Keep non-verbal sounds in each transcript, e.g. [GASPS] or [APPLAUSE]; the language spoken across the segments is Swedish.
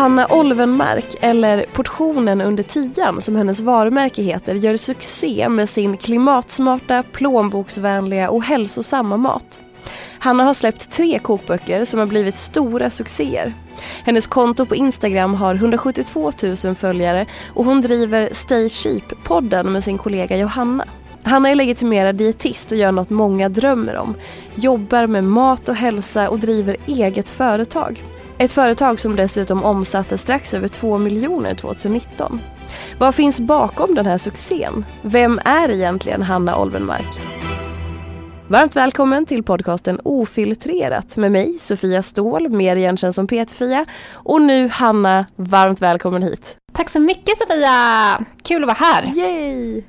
Hanna Olvenmark, eller Portionen under tian som hennes varumärke heter, gör succé med sin klimatsmarta, plånboksvänliga och hälsosamma mat. Hanna har släppt tre kokböcker som har blivit stora succéer. Hennes konto på Instagram har 172 000 följare och hon driver Stay Cheap-podden med sin kollega Johanna. Hanna är legitimerad dietist och gör något många drömmer om. Jobbar med mat och hälsa och driver eget företag. Ett företag som dessutom omsatte strax över 2 miljoner 2019. Vad finns bakom den här succén? Vem är egentligen Hanna Olvenmark? Varmt välkommen till podcasten Ofiltrerat med mig Sofia Ståhl, mer igenkänd som Peter-Fia. Och nu Hanna, varmt välkommen hit. Tack så mycket Sofia! Kul att vara här. Yay!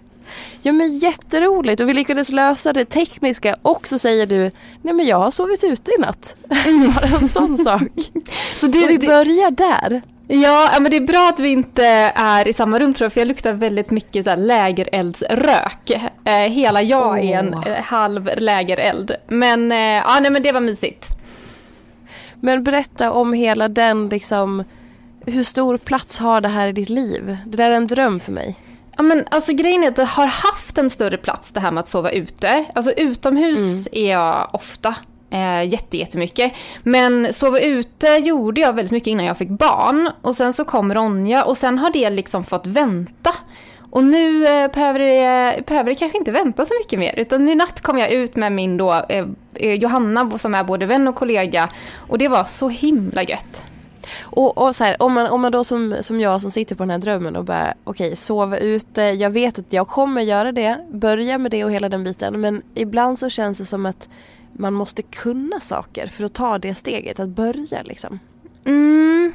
Ja men jätteroligt och vi lyckades lösa det tekniska och så säger du Nej men jag har sovit ute i natt. [LAUGHS] Bara en sån sak. [LAUGHS] Så det, och vi börjar där. Ja, men det är bra att vi inte är i samma rum tror jag, för jag luktar väldigt mycket så lägereldsrök. Eh, hela jag oh. är en eh, halv lägereld. Men, eh, ja, nej, men det var mysigt. Men berätta om hela den, liksom, hur stor plats har det här i ditt liv? Det där är en dröm för mig. Ja, men alltså grejen är att det har haft en större plats det här med att sova ute. Alltså utomhus mm. är jag ofta. Eh, jätte, jättemycket. Men sova ute gjorde jag väldigt mycket innan jag fick barn. Och sen så kom Ronja och sen har det liksom fått vänta. Och nu eh, behöver, det, behöver det kanske inte vänta så mycket mer. Utan i natt kom jag ut med min då, eh, eh Johanna som är både vän och kollega. Och det var så himla gött. Och, och så här, om, man, om man då som, som jag som sitter på den här drömmen och bara okej okay, sova ute, jag vet att jag kommer göra det, börja med det och hela den biten men ibland så känns det som att man måste kunna saker för att ta det steget, att börja liksom. Mm.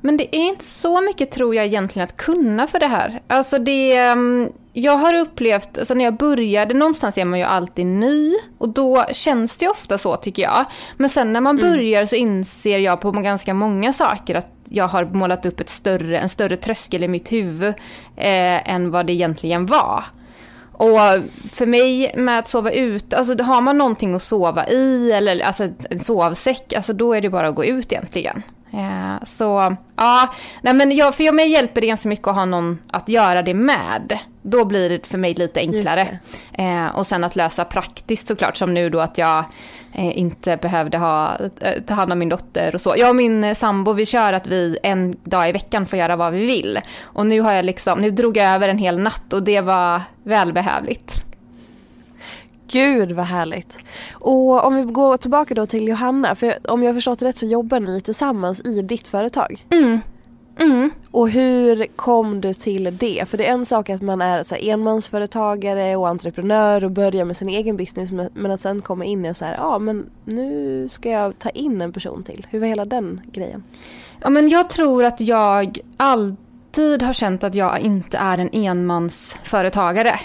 Men det är inte så mycket tror jag egentligen att kunna för det här. Alltså det, ehm, jag har upplevt, alltså när jag började, någonstans är man ju alltid ny och då känns det ofta så tycker jag. Men sen när man mm. börjar så inser jag på ganska många saker att jag har målat upp ett större, en större tröskel i mitt huvud eh, än vad det egentligen var. Och för mig med att sova ut, alltså har man någonting att sova i eller alltså en sovsäck, alltså då är det bara att gå ut egentligen. Eh, så ja, nej men jag, för mig hjälper det ganska mycket att ha någon att göra det med. Då blir det för mig lite enklare. Eh, och sen att lösa praktiskt såklart, som nu då att jag eh, inte behövde ha, eh, ta hand om min dotter och så. Jag och min sambo, vi kör att vi en dag i veckan får göra vad vi vill. Och nu har jag liksom, nu drog jag över en hel natt och det var välbehövligt. Gud vad härligt. Och om vi går tillbaka då till Johanna, för om jag har förstått rätt så jobbar ni tillsammans i ditt företag? Mm. Mm. Och hur kom du till det? För det är en sak att man är så här, enmansföretagare och entreprenör och börjar med sin egen business men att sen komma in och så här, ja men nu ska jag ta in en person till. Hur var hela den grejen? Ja men jag tror att jag alltid har känt att jag inte är en enmansföretagare.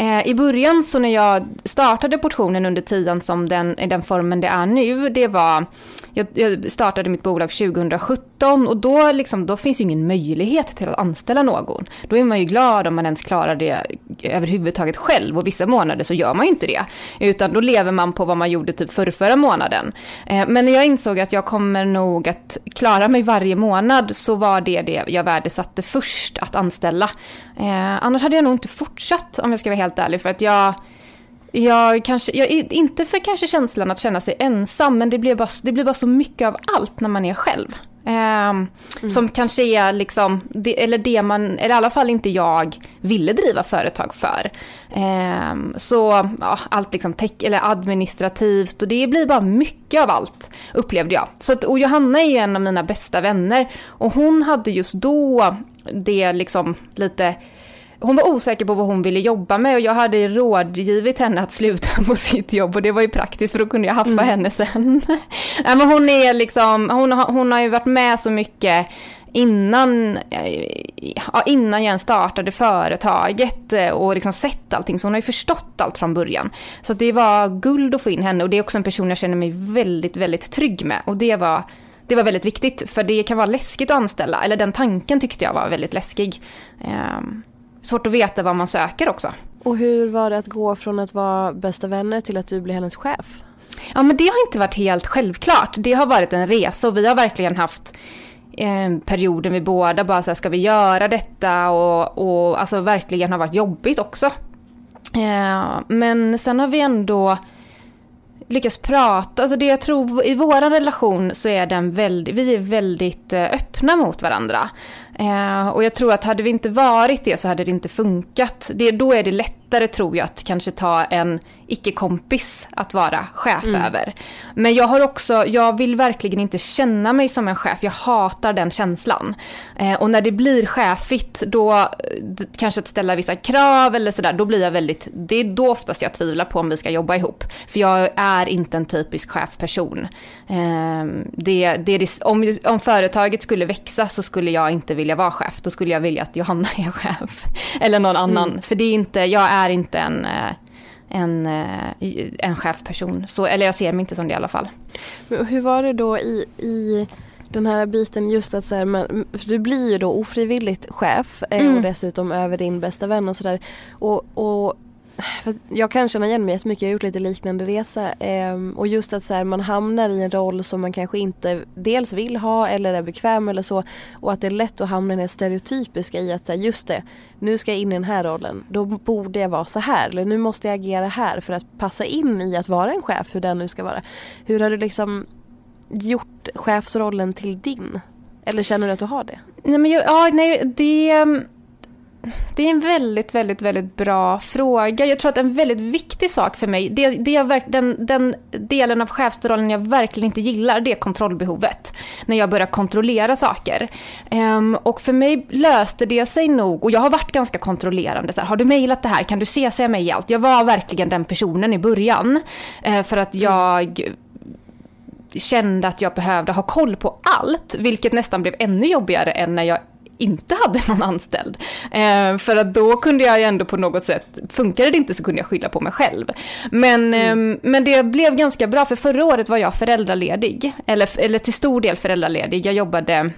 Eh, I början så när jag startade portionen under tiden som den, i den formen det är nu, det var, jag, jag startade mitt bolag 2017 och då, liksom, då finns ju ingen möjlighet till att anställa någon. Då är man ju glad om man ens klarar det överhuvudtaget själv och vissa månader så gör man ju inte det. Utan då lever man på vad man gjorde typ för förra månaden. Eh, men när jag insåg att jag kommer nog att klara mig varje månad så var det det jag värdesatte först att anställa. Eh, annars hade jag nog inte fortsatt om jag ska vara helt ärlig. För att jag, jag kanske, jag, inte för kanske känslan att känna sig ensam, men det blir bara, det blir bara så mycket av allt när man är själv. Eh, mm. Som kanske är liksom, det, eller det man, eller i alla fall inte jag ville driva företag för. Eh, så ja, allt liksom tech, eller administrativt och det blir bara mycket av allt upplevde jag. Så att, och Johanna är ju en av mina bästa vänner och hon hade just då det liksom lite hon var osäker på vad hon ville jobba med och jag hade rådgivit henne att sluta [LAUGHS] på sitt jobb och det var ju praktiskt för då kunde jag haffa mm. henne sen. [LAUGHS] men hon är liksom, hon, hon har ju varit med så mycket innan, ja, innan jag ens startade företaget och liksom sett allting. Så hon har ju förstått allt från början. Så det var guld att få in henne och det är också en person jag känner mig väldigt, väldigt trygg med. Och det var, det var väldigt viktigt för det kan vara läskigt att anställa. Eller den tanken tyckte jag var väldigt läskig. Um, svårt att veta vad man söker också. Och hur var det att gå från att vara bästa vänner till att du blir hennes chef? Ja men det har inte varit helt självklart. Det har varit en resa och vi har verkligen haft eh, perioden vi båda bara så här, ska vi göra detta och, och alltså verkligen har varit jobbigt också. Eh, men sen har vi ändå lyckats prata, alltså det jag tror i vår relation så är den väldigt, vi är väldigt eh, öppna mot varandra. Eh, och jag tror att hade vi inte varit det så hade det inte funkat. Det, då är det lättare tror jag att kanske ta en icke-kompis att vara chef mm. över. Men jag har också, jag vill verkligen inte känna mig som en chef. Jag hatar den känslan. Eh, och när det blir chefigt, då kanske att ställa vissa krav eller sådär, då blir jag väldigt, det är då oftast jag tvivlar på om vi ska jobba ihop. För jag är inte en typisk chefperson. Eh, det, det, om, om företaget skulle växa så skulle jag inte vilja vara chef. Då skulle jag vilja att Johanna [LAUGHS] är chef. Eller någon annan. Mm. För det är inte, jag är inte en eh, en, eh, en chefperson. Så, eller jag ser mig inte som det i alla fall. Men hur var det då i, i den här biten just att så här, man, du blir ju då ofrivilligt chef eh, mm. och dessutom över din bästa vän och sådär. Och, och jag kan känna igen mig jättemycket, jag har gjort lite liknande resa. Eh, och just att så här, man hamnar i en roll som man kanske inte dels vill ha eller är bekväm eller så. Och att det är lätt att hamna i det stereotypiska i att så här, just det, nu ska jag in i den här rollen. Då borde jag vara så här. Eller nu måste jag agera här för att passa in i att vara en chef, hur den nu ska vara. Hur har du liksom gjort chefsrollen till din? Eller känner du att du har det? Nej men jag, ja, nej, det ehm, det är en väldigt, väldigt, väldigt bra fråga. Jag tror att en väldigt viktig sak för mig, det, det jag, den, den delen av chefsrollen jag verkligen inte gillar, det är kontrollbehovet. När jag börjar kontrollera saker. Um, och för mig löste det sig nog, och jag har varit ganska kontrollerande. Så här, har du mejlat det här? Kan du CC mig i allt? Jag var verkligen den personen i början. Uh, för att jag kände att jag behövde ha koll på allt, vilket nästan blev ännu jobbigare än när jag inte hade någon anställd. Eh, för att då kunde jag ju ändå på något sätt, funkade det inte så kunde jag skylla på mig själv. Men, mm. eh, men det blev ganska bra, för förra året var jag föräldraledig. Eller, eller till stor del föräldraledig. Jag jobbade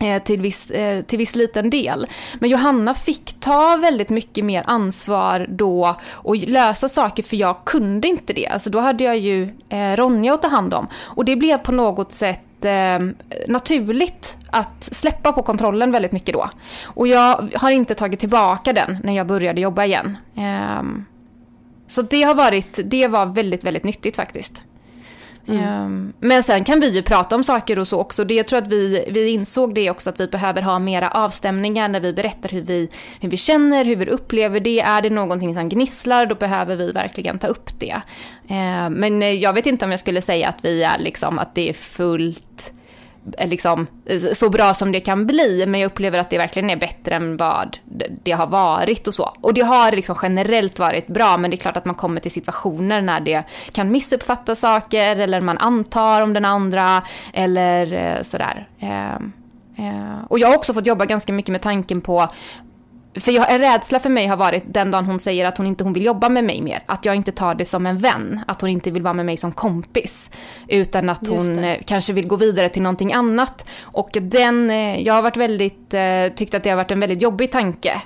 Eh, till viss, eh, till viss liten del. Men Johanna fick ta väldigt mycket mer ansvar då och lösa saker för jag kunde inte det. Alltså då hade jag ju eh, Ronja att ta hand om. Och det blev på något sätt naturligt att släppa på kontrollen väldigt mycket då. Och jag har inte tagit tillbaka den när jag började jobba igen. Ehm, så det har varit, det var väldigt, väldigt nyttigt faktiskt. Mm. Ehm, men sen kan vi ju prata om saker och så också. Det, jag tror att vi, vi insåg det också att vi behöver ha mera avstämningar när vi berättar hur vi, hur vi känner, hur vi upplever det. Är det någonting som gnisslar då behöver vi verkligen ta upp det. Ehm, men jag vet inte om jag skulle säga att vi är liksom att det är fullt Eh, liksom, eh, så bra som det kan bli, men jag upplever att det verkligen är bättre än vad det har varit och så. Och det har liksom generellt varit bra, men det är klart att man kommer till situationer när det kan missuppfatta saker eller man antar om den andra eller eh, sådär. Ehm, och jag har också fått jobba ganska mycket med tanken på för jag, en rädsla för mig har varit den dagen hon säger att hon inte hon vill jobba med mig mer. Att jag inte tar det som en vän. Att hon inte vill vara med mig som kompis. Utan att hon eh, kanske vill gå vidare till någonting annat. Och den, eh, jag har varit väldigt, eh, tyckt att det har varit en väldigt jobbig tanke.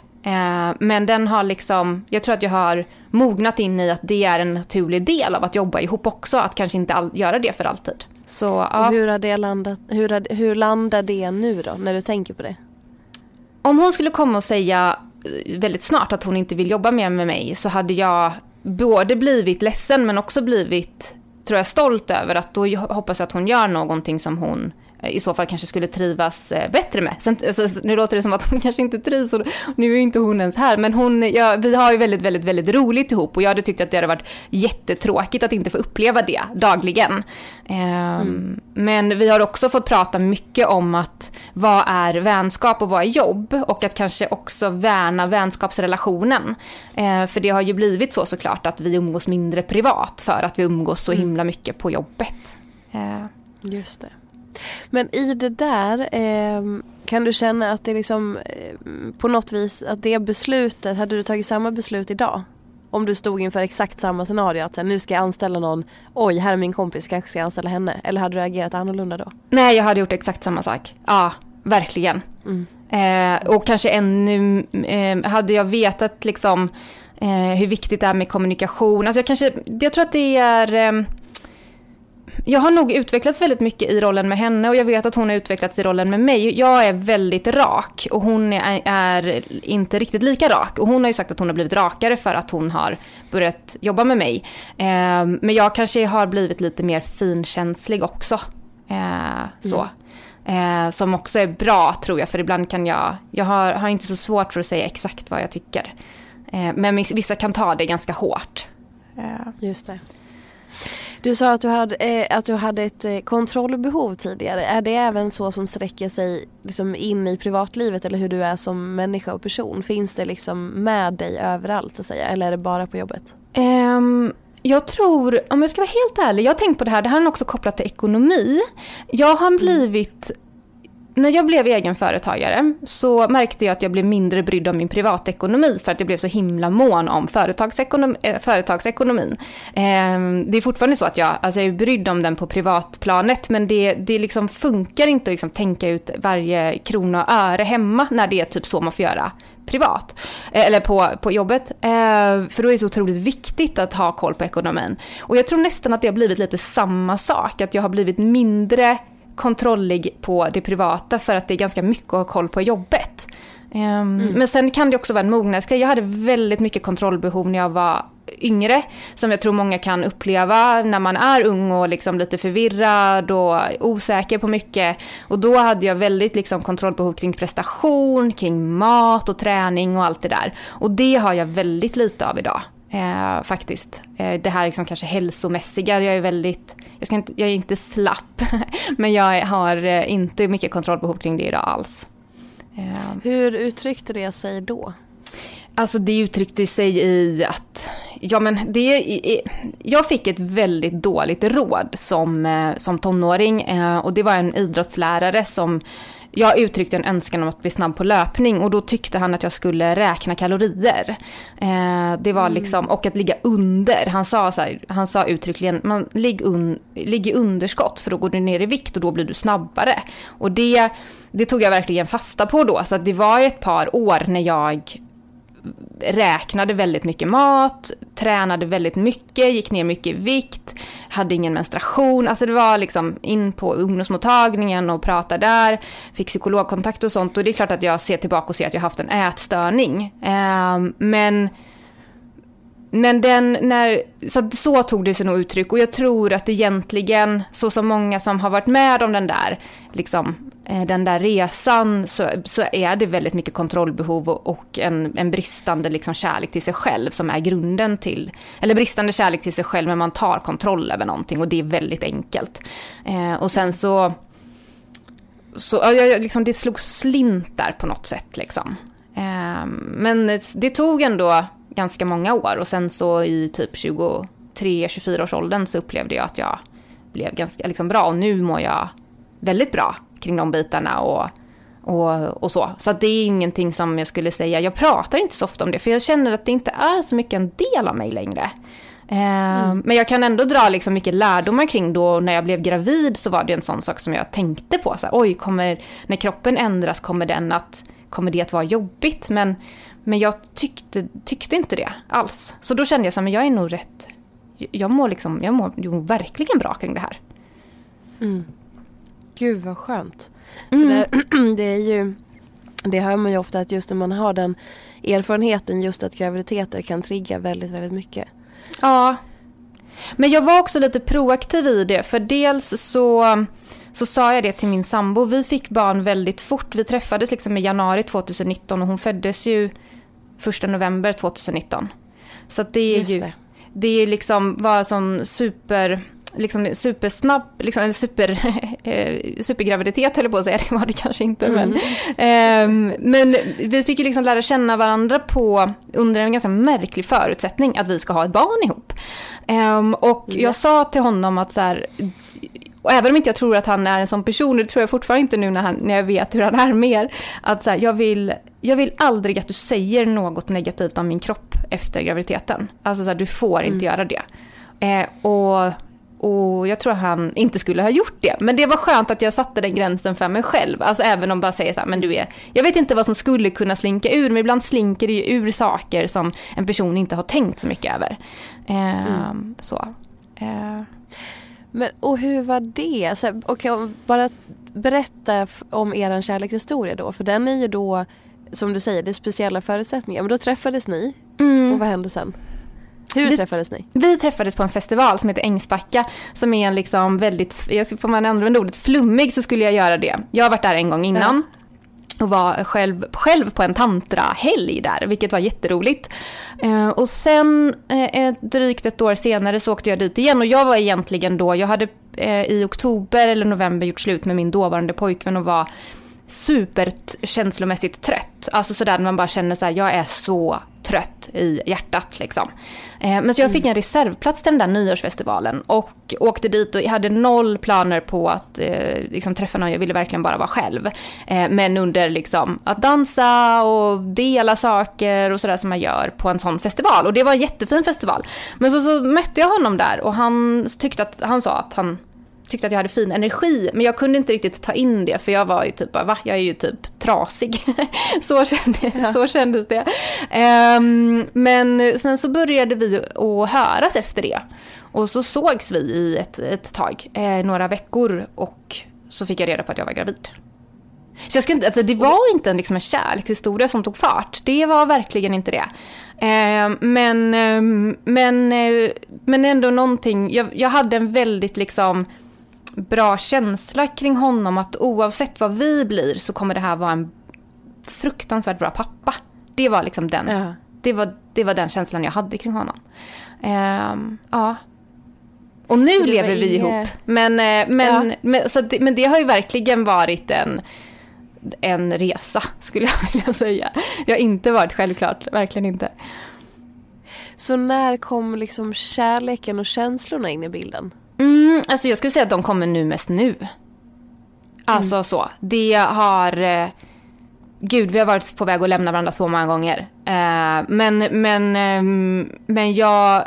Men den har liksom, jag tror att jag har mognat in i att det är en naturlig del av att jobba ihop också. Att kanske inte all, göra det för alltid. Så, ja. hur, har det landat, hur, hur landar det nu då, när du tänker på det? Om hon skulle komma och säga eh, väldigt snart att hon inte vill jobba mer med mig så hade jag både blivit ledsen men också blivit, tror jag, stolt över att då hoppas jag att hon gör någonting som hon i så fall kanske skulle trivas eh, bättre med. Sen, alltså, nu låter det som att hon kanske inte trivs och nu är inte hon ens här. Men hon, ja, vi har ju väldigt, väldigt, väldigt roligt ihop och jag hade tyckt att det hade varit jättetråkigt att inte få uppleva det dagligen. Ehm, mm. Men vi har också fått prata mycket om att vad är vänskap och vad är jobb? Och att kanske också värna vänskapsrelationen. Ehm, för det har ju blivit så såklart att vi umgås mindre privat för att vi umgås så mm. himla mycket på jobbet. Ehm. Just det. Men i det där, eh, kan du känna att det liksom eh, på något vis, att det beslutet, hade du tagit samma beslut idag? Om du stod inför exakt samma scenario, att nu ska jag anställa någon, oj här är min kompis, kanske ska jag anställa henne. Eller hade du agerat annorlunda då? Nej, jag hade gjort exakt samma sak. Ja, verkligen. Mm. Eh, och kanske ännu, eh, hade jag vetat liksom eh, hur viktigt det är med kommunikation. Alltså jag kanske, jag tror att det är ehm, jag har nog utvecklats väldigt mycket i rollen med henne och jag vet att hon har utvecklats i rollen med mig. Jag är väldigt rak och hon är, är, inte riktigt lika rak. Och hon har ju sagt att hon har blivit rakare för att hon har börjat jobba med mig. Eh, men jag kanske har blivit lite mer finkänslig också. Eh, så. Mm. Eh, som också är bra tror jag, för ibland kan jag, jag har, har inte så svårt för att säga exakt vad jag tycker. Eh, men vissa kan ta det ganska hårt. Just det. Du sa att du hade, eh, att du hade ett eh, kontrollbehov tidigare. Är det även så som sträcker sig liksom in i privatlivet eller hur du är som människa och person? Finns det liksom med dig överallt så att säga eller är det bara på jobbet? Um, jag tror, om jag ska vara helt ärlig, jag har tänkt på det här, det här är också kopplat till ekonomi. Jag har blivit när jag blev egenföretagare så märkte jag att jag blev mindre brydd om min privatekonomi för att jag blev så himla mån om företagsekonom äh, företagsekonomin. Eh, det är fortfarande så att jag, alltså jag är brydd om den på privatplanet men det, det liksom funkar inte att liksom tänka ut varje krona och öre hemma när det är typ så man får göra privat. Eh, eller på, på jobbet. Eh, för då är det så otroligt viktigt att ha koll på ekonomin. Och jag tror nästan att det har blivit lite samma sak. Att jag har blivit mindre kontrollig på det privata för att det är ganska mycket att ha koll på jobbet. Um, mm. Men sen kan det också vara en mognadsgrej. Jag hade väldigt mycket kontrollbehov när jag var yngre, som jag tror många kan uppleva när man är ung och liksom lite förvirrad och osäker på mycket. Och då hade jag väldigt liksom kontrollbehov kring prestation, kring mat och träning och allt det där. Och det har jag väldigt lite av idag. Eh, faktiskt. Eh, det här liksom kanske hälsomässiga, jag är väldigt, jag, ska inte, jag är inte slapp, [LAUGHS] men jag har eh, inte mycket kontrollbehov kring det idag alls. Eh. Hur uttryckte det sig då? Alltså det uttryckte sig i att, ja men det, jag fick ett väldigt dåligt råd som, eh, som tonåring eh, och det var en idrottslärare som jag uttryckte en önskan om att bli snabb på löpning och då tyckte han att jag skulle räkna kalorier. Eh, det var mm. liksom, och att ligga under. Han sa, så här, han sa uttryckligen, man, ligg, un, ligg i underskott för då går du ner i vikt och då blir du snabbare. Och det, det tog jag verkligen fasta på då. Så det var ett par år när jag räknade väldigt mycket mat, tränade väldigt mycket, gick ner mycket i vikt, hade ingen menstruation. Alltså det var liksom in på ungdomsmottagningen och prata där, fick psykologkontakt och sånt. Och det är klart att jag ser tillbaka och ser att jag haft en ätstörning. Eh, men men den, när, så, så tog det sig nog uttryck och jag tror att egentligen, så som många som har varit med om den där, liksom, eh, den där resan, så, så är det väldigt mycket kontrollbehov och, och en, en bristande liksom, kärlek till sig själv som är grunden till, eller bristande kärlek till sig själv men man tar kontroll över någonting och det är väldigt enkelt. Eh, och sen så så jag, liksom, det slog slint där på något sätt. Liksom. Eh, men det tog ändå ganska många år och sen så i typ 23-24 års åldern så upplevde jag att jag blev ganska liksom, bra och nu mår jag väldigt bra kring de bitarna och, och, och så. Så det är ingenting som jag skulle säga, jag pratar inte så ofta om det för jag känner att det inte är så mycket en del av mig längre. Mm. Men jag kan ändå dra liksom mycket lärdomar kring då när jag blev gravid så var det en sån sak som jag tänkte på. Så här, Oj, kommer, när kroppen ändras kommer, den att, kommer det att vara jobbigt? Men, men jag tyckte, tyckte inte det alls. Så då kände jag att jag är nog rätt, jag mår, liksom, jag mår jo, verkligen bra kring det här. Mm. Gud vad skönt. Mm. Det, [CLEARS THROAT] det, är ju, det hör man ju ofta att just när man har den erfarenheten just att graviditeter kan trigga väldigt, väldigt mycket. Ja. Men jag var också lite proaktiv i det, för dels så, så sa jag det till min sambo. Vi fick barn väldigt fort. Vi träffades liksom i januari 2019 och hon föddes ju första november 2019. Så det är Just ju, det. det är liksom var sån super liksom supersnabb, liksom, eller super, [LAUGHS] eh, supergraviditet höll jag på att säga, [LAUGHS] det var det kanske inte. Mm. Men, eh, men vi fick ju liksom lära känna varandra på, under en ganska märklig förutsättning, att vi ska ha ett barn ihop. Eh, och jag ja. sa till honom att så här, och även om inte jag tror att han är en sån person, det tror jag fortfarande inte nu när, han, när jag vet hur han är mer, att så här, jag, vill, jag vill aldrig att du säger något negativt om min kropp efter graviditeten. Alltså så här, du får inte mm. göra det. Eh, och och jag tror han inte skulle ha gjort det. Men det var skönt att jag satte den gränsen för mig själv. Alltså även om bara säger så här, men du är... Jag vet inte vad som skulle kunna slinka ur, men ibland slinker det ju ur saker som en person inte har tänkt så mycket över. Eh, mm. Så. Eh. Men, och hur var det? Så, okay, bara berätta om er kärlekshistoria då. För den är ju då, som du säger, det är speciella förutsättningar. Men då träffades ni. Mm. Och vad hände sen? Hur vi, träffades ni? Vi träffades på en festival som heter Ängsbacka som är en liksom väldigt, får man använda ordet flummig så skulle jag göra det. Jag har varit där en gång innan. Ja och var själv, själv på en tantrahelg där, vilket var jätteroligt. Eh, och sen eh, drygt ett år senare så åkte jag dit igen och jag var egentligen då, jag hade eh, i oktober eller november gjort slut med min dåvarande pojkvän och var superkänslomässigt trött. Alltså sådär när man bara känner så här, jag är så trött i hjärtat liksom. Eh, men så jag fick en reservplats till den där nyårsfestivalen och åkte dit och hade noll planer på att eh, liksom, träffa någon, jag ville verkligen bara vara själv. Eh, men under liksom, att dansa och dela saker och sådär som man gör på en sån festival. Och det var en jättefin festival. Men så, så mötte jag honom där och han tyckte att, han sa att han tyckte att jag hade fin energi. Men jag kunde inte riktigt ta in det för jag var ju typ, va? Jag är ju typ trasig. [LAUGHS] så, kände, ja. så kändes det. Um, men sen så började vi att höras efter det. Och så sågs vi i ett, ett tag, eh, några veckor och så fick jag reda på att jag var gravid. Så jag ska inte, alltså det var inte en, liksom en kärlekshistoria som tog fart. Det var verkligen inte det. Eh, men, eh, men, eh, men ändå någonting, jag, jag hade en väldigt liksom bra känsla kring honom att oavsett vad vi blir så kommer det här vara en fruktansvärt bra pappa. Det var liksom den, ja. det, var, det var den känslan jag hade kring honom. Um, ja. Och nu lever vi inga... ihop. Men, eh, men, ja. men, så det, men det har ju verkligen varit en, en resa skulle jag [LAUGHS] vilja säga. Det har inte varit självklart, verkligen inte. Så när kom liksom kärleken och känslorna in i bilden? Mm, alltså jag skulle säga att de kommer nu mest nu. Alltså mm. så. Det har... Eh, gud, vi har varit på väg att lämna varandra så många gånger. Eh, men, men, eh, men jag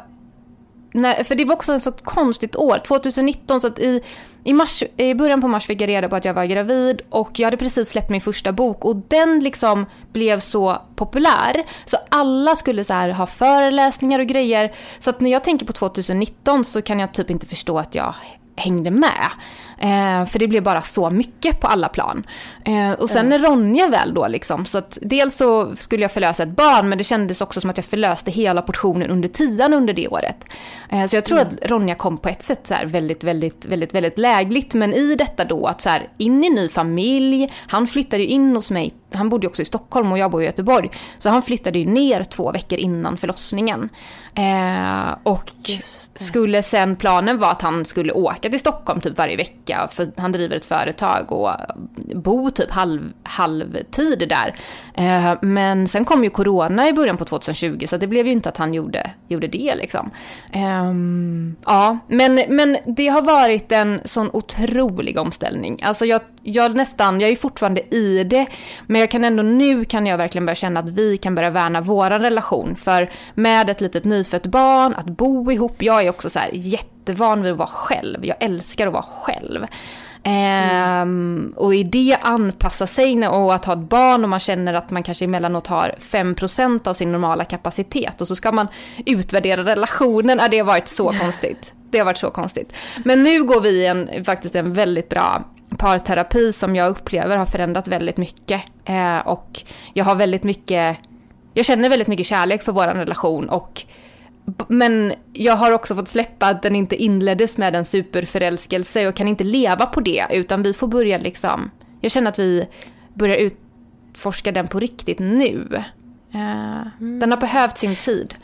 när, för det var också ett så konstigt år. 2019, så att i, i, mars, i början på mars fick jag reda på att jag var gravid och jag hade precis släppt min första bok och den liksom blev så populär. Så alla skulle så här ha föreläsningar och grejer. Så att när jag tänker på 2019 så kan jag typ inte förstå att jag hängde med. Eh, för det blev bara så mycket på alla plan. Eh, och sen när Ronja väl då liksom, så att dels så skulle jag förlösa ett barn men det kändes också som att jag förlöste hela portionen under tian under det året. Eh, så jag tror mm. att Ronja kom på ett sätt så här väldigt, väldigt, väldigt, väldigt lägligt. Men i detta då att så här in i ny familj, han flyttade ju in hos mig han bodde också i Stockholm och jag bor i Göteborg. Så han flyttade ju ner två veckor innan förlossningen. Eh, och skulle sen, planen var att han skulle åka till Stockholm typ varje vecka, för han driver ett företag och bo typ halv, halvtid där. Eh, men sen kom ju corona i början på 2020 så det blev ju inte att han gjorde, gjorde det liksom. Eh, ja, men, men det har varit en sån otrolig omställning. Alltså jag, jag nästan, jag är fortfarande i det, men jag kan ändå nu kan jag verkligen börja känna att vi kan börja värna vår relation. För med ett litet nyfött barn, att bo ihop, jag är också så här jättevan vid att vara själv. Jag älskar att vara själv. Mm. och i det anpassa sig och att ha ett barn och man känner att man kanske emellanåt har 5% av sin normala kapacitet och så ska man utvärdera relationen. Ja, det har varit så konstigt. Det har varit så konstigt. Men nu går vi en, faktiskt en väldigt bra parterapi som jag upplever har förändrat väldigt mycket. Eh, och jag har väldigt mycket, jag känner väldigt mycket kärlek för vår relation och men jag har också fått släppa att den inte inleddes med en superförälskelse och kan inte leva på det utan vi får börja liksom, jag känner att vi börjar utforska den på riktigt nu. Eh, den har behövt sin tid.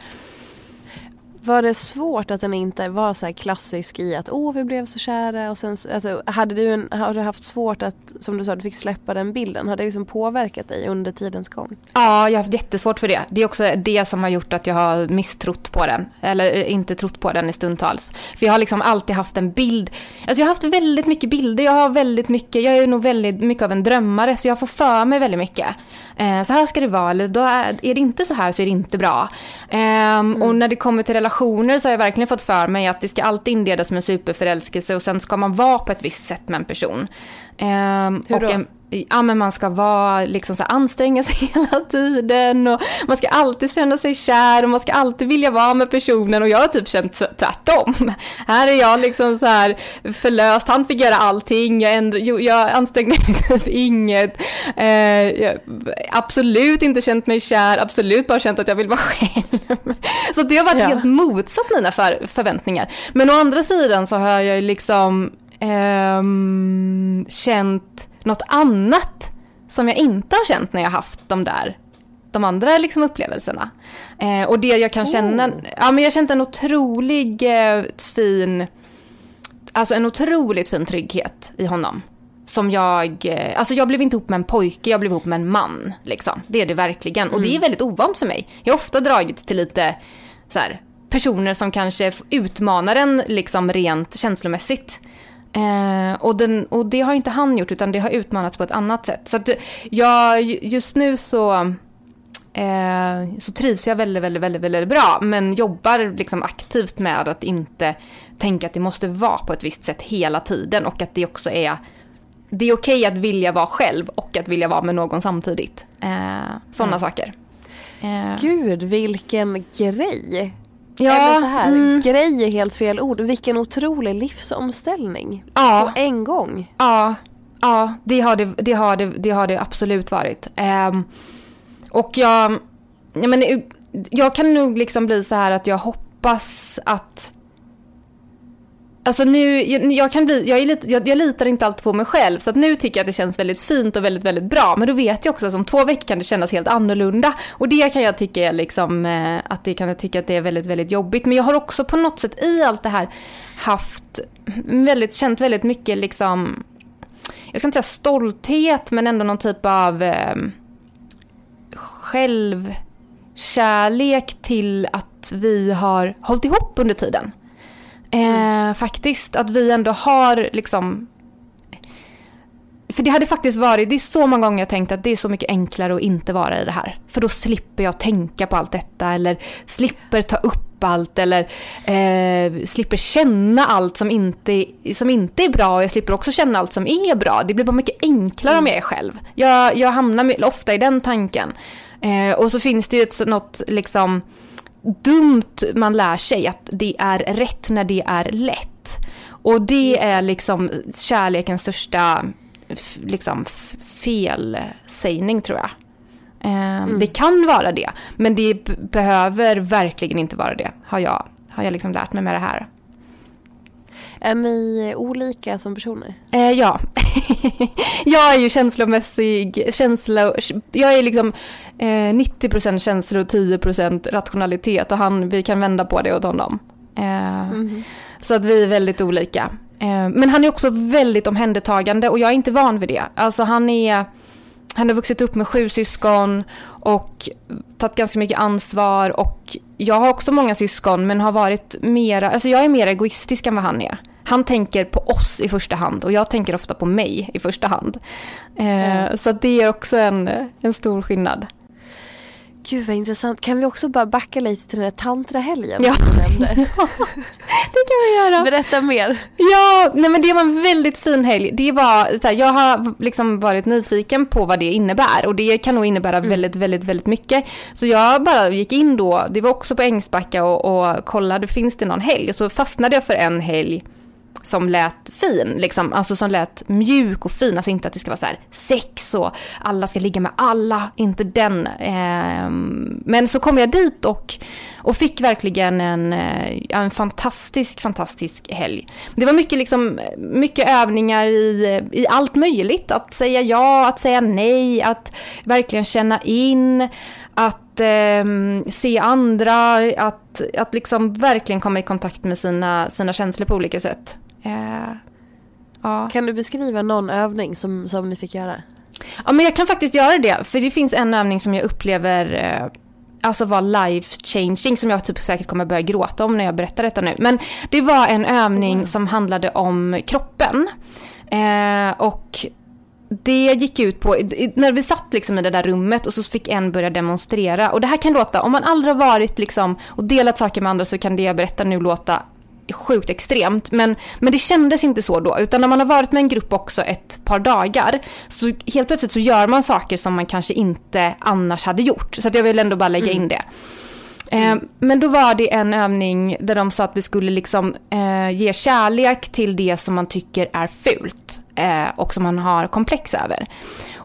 Var det svårt att den inte var så klassisk i att åh vi blev så kära och sen alltså, hade du, en, har du haft svårt att som du sa du fick släppa den bilden? Har det liksom påverkat dig under tidens gång? Ja, jag har haft jättesvårt för det. Det är också det som har gjort att jag har misstrott på den. Eller eh, inte trott på den i stundtals. För jag har liksom alltid haft en bild. Alltså jag har haft väldigt mycket bilder. Jag har väldigt mycket, jag är nog väldigt mycket av en drömmare så jag får för mig väldigt mycket. Eh, så här ska det vara, eller då är, är, det inte så här så är det inte bra. Eh, mm. Och när det kommer till relationer så har jag verkligen fått för mig att det ska alltid inledas med en superförälskelse och sen ska man vara på ett visst sätt med en person. Eh, Hur då? En, ja, men man ska vara, liksom så anstränga sig [LAUGHS] hela tiden och man ska alltid känna sig kär och man ska alltid vilja vara med personen och jag har typ känt tvärtom. Här är jag liksom så här förlöst, han fick göra allting, jag, ändå, jag ansträngde mig [LAUGHS] typ inget, eh, jag, absolut inte känt mig kär, absolut bara känt att jag vill vara [LAUGHS] själv. Så det har varit ja. helt motsatt mina för, förväntningar. Men å andra sidan så har jag liksom eh, känt något annat som jag inte har känt när jag haft de där de andra liksom upplevelserna. Eh, och det jag kan känna, oh. ja men jag känt en otrolig eh, fin, alltså en otroligt fin trygghet i honom. Som jag, eh, alltså jag blev inte ihop med en pojke, jag blev ihop med en man. Liksom. Det är det verkligen. Mm. Och det är mm. väldigt ovant för mig. Jag har ofta dragit till lite så här, personer som kanske utmanar en liksom rent känslomässigt. Eh, och, den, och det har inte han gjort utan det har utmanats på ett annat sätt. Så att jag, just nu så, eh, så trivs jag väldigt, väldigt, väldigt, väldigt bra. Men jobbar liksom aktivt med att inte tänka att det måste vara på ett visst sätt hela tiden. Och att det också är, det är okej att vilja vara själv och att vilja vara med någon samtidigt. Eh, Sådana mm. saker. Eh. Gud vilken grej. Ja, Eller så här, mm. grej är helt fel ord. Vilken otrolig livsomställning. Ja. På en gång. Ja, ja det, har det, det, har det, det har det absolut varit. Um, och jag, jag, men, jag kan nog liksom bli så här att jag hoppas att Alltså nu, jag, jag kan bli, jag, är lite, jag, jag, litar inte alltid på mig själv så att nu tycker jag att det känns väldigt fint och väldigt, väldigt bra. Men då vet jag också att om två veckor kan det kännas helt annorlunda. Och det kan jag tycka är liksom, eh, att det kan jag tycka att det är väldigt, väldigt jobbigt. Men jag har också på något sätt i allt det här haft väldigt, känt väldigt mycket liksom, jag ska inte säga stolthet men ändå någon typ av eh, självkärlek till att vi har hållit ihop under tiden. Eh, faktiskt, att vi ändå har liksom... För det hade faktiskt varit, det är så många gånger jag tänkt att det är så mycket enklare att inte vara i det här. För då slipper jag tänka på allt detta eller slipper ta upp allt eller eh, slipper känna allt som inte, som inte är bra och jag slipper också känna allt som är bra. Det blir bara mycket enklare om jag är själv. Jag, jag hamnar ofta i den tanken. Eh, och så finns det ju ett, något liksom dumt man lär sig att det är rätt när det är lätt. Och det är liksom kärlekens största liksom, felsägning tror jag. Ehm, mm. Det kan vara det, men det behöver verkligen inte vara det, har jag, har jag liksom lärt mig med det här. Är ni olika som personer? Eh, ja. [LAUGHS] jag är ju känslomässig, känslo, jag är liksom eh, 90% känslor och 10% rationalitet och han, vi kan vända på det åt honom. Eh, mm. Så att vi är väldigt olika. Eh, men han är också väldigt omhändertagande och jag är inte van vid det. Alltså han är han har vuxit upp med sju syskon och tagit ganska mycket ansvar och jag har också många syskon men har varit mera, alltså jag är mer egoistisk än vad han är. Han tänker på oss i första hand och jag tänker ofta på mig i första hand. Mm. Så det är också en, en stor skillnad. Gud vad intressant. Kan vi också bara backa lite till den här tantrahelgen ja. du nämnde? [LAUGHS] ja, det kan vi göra. Berätta mer. Ja, nej men det var en väldigt fin helg. Det var, så här, jag har liksom varit nyfiken på vad det innebär och det kan nog innebära mm. väldigt, väldigt, väldigt mycket. Så jag bara gick in då, det var också på Ängsbacka och, och kollade, finns det någon helg? Så fastnade jag för en helg som lät fin, liksom, alltså som lät mjuk och fin, alltså inte att det ska vara så här sex och alla ska ligga med alla, inte den. Eh, men så kom jag dit och, och fick verkligen en, eh, en fantastisk, fantastisk helg. Det var mycket, liksom, mycket övningar i, i allt möjligt, att säga ja, att säga nej, att verkligen känna in, att eh, se andra, att, att liksom verkligen komma i kontakt med sina, sina känslor på olika sätt. Eh, ja. Kan du beskriva någon övning som, som ni fick göra? Ja, men jag kan faktiskt göra det. För det finns en övning som jag upplever eh, alltså var life changing som jag typ säkert kommer börja gråta om när jag berättar detta nu. Men det var en övning mm. som handlade om kroppen. Eh, och det gick ut på, när vi satt liksom i det där rummet och så fick en börja demonstrera. Och det här kan låta, om man aldrig har varit liksom och delat saker med andra så kan det jag berättar nu låta sjukt extremt. Men, men det kändes inte så då. Utan när man har varit med en grupp också ett par dagar så helt plötsligt så gör man saker som man kanske inte annars hade gjort. Så jag vill ändå bara lägga mm. in det. Mm. Eh, men då var det en övning där de sa att vi skulle liksom eh, ge kärlek till det som man tycker är fult eh, och som man har komplex över.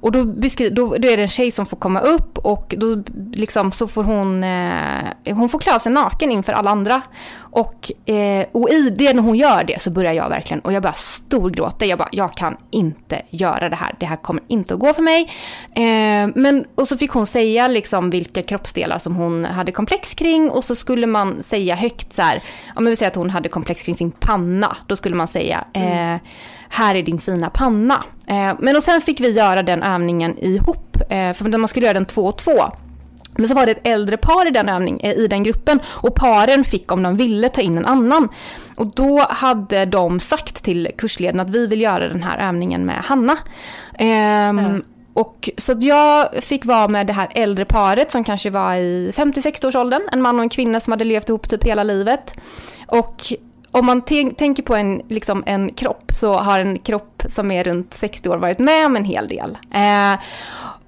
Och då, beskri- då, då, är det en tjej som får komma upp och då liksom så får hon, eh, hon får klä av sig naken inför alla andra. Och, eh, och i det när hon gör det så börjar jag verkligen, och jag börjar storgråta. Jag bara, jag kan inte göra det här. Det här kommer inte att gå för mig. Eh, men, och så fick hon säga liksom vilka kroppsdelar som hon hade komplex kring och så skulle man säga högt så här, om vi säger att hon hade komplex kring sin panna, då skulle man säga eh, mm här är din fina panna. Eh, men och sen fick vi göra den övningen ihop, eh, för man skulle göra den två och två. Men så var det ett äldre par i den övningen, eh, i den gruppen och paren fick om de ville ta in en annan. Och då hade de sagt till kursledaren att vi vill göra den här övningen med Hanna. Mm. Och, så jag fick vara med det här äldre paret som kanske var i 50-60-årsåldern, en man och en kvinna som hade levt ihop typ hela livet. Och om man tänker på en, liksom en kropp så har en kropp som är runt 60 år varit med om en hel del. Eh,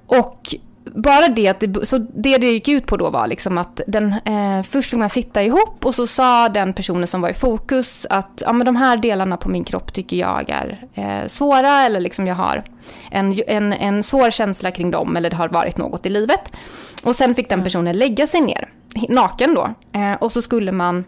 och bara det att det, så det det gick ut på då var liksom att den, eh, först fick man sitta ihop och så sa den personen som var i fokus att ja, men de här delarna på min kropp tycker jag är eh, svåra eller liksom jag har en, en, en svår känsla kring dem eller det har varit något i livet. Och sen fick den personen lägga sig ner, naken då, eh, och så skulle man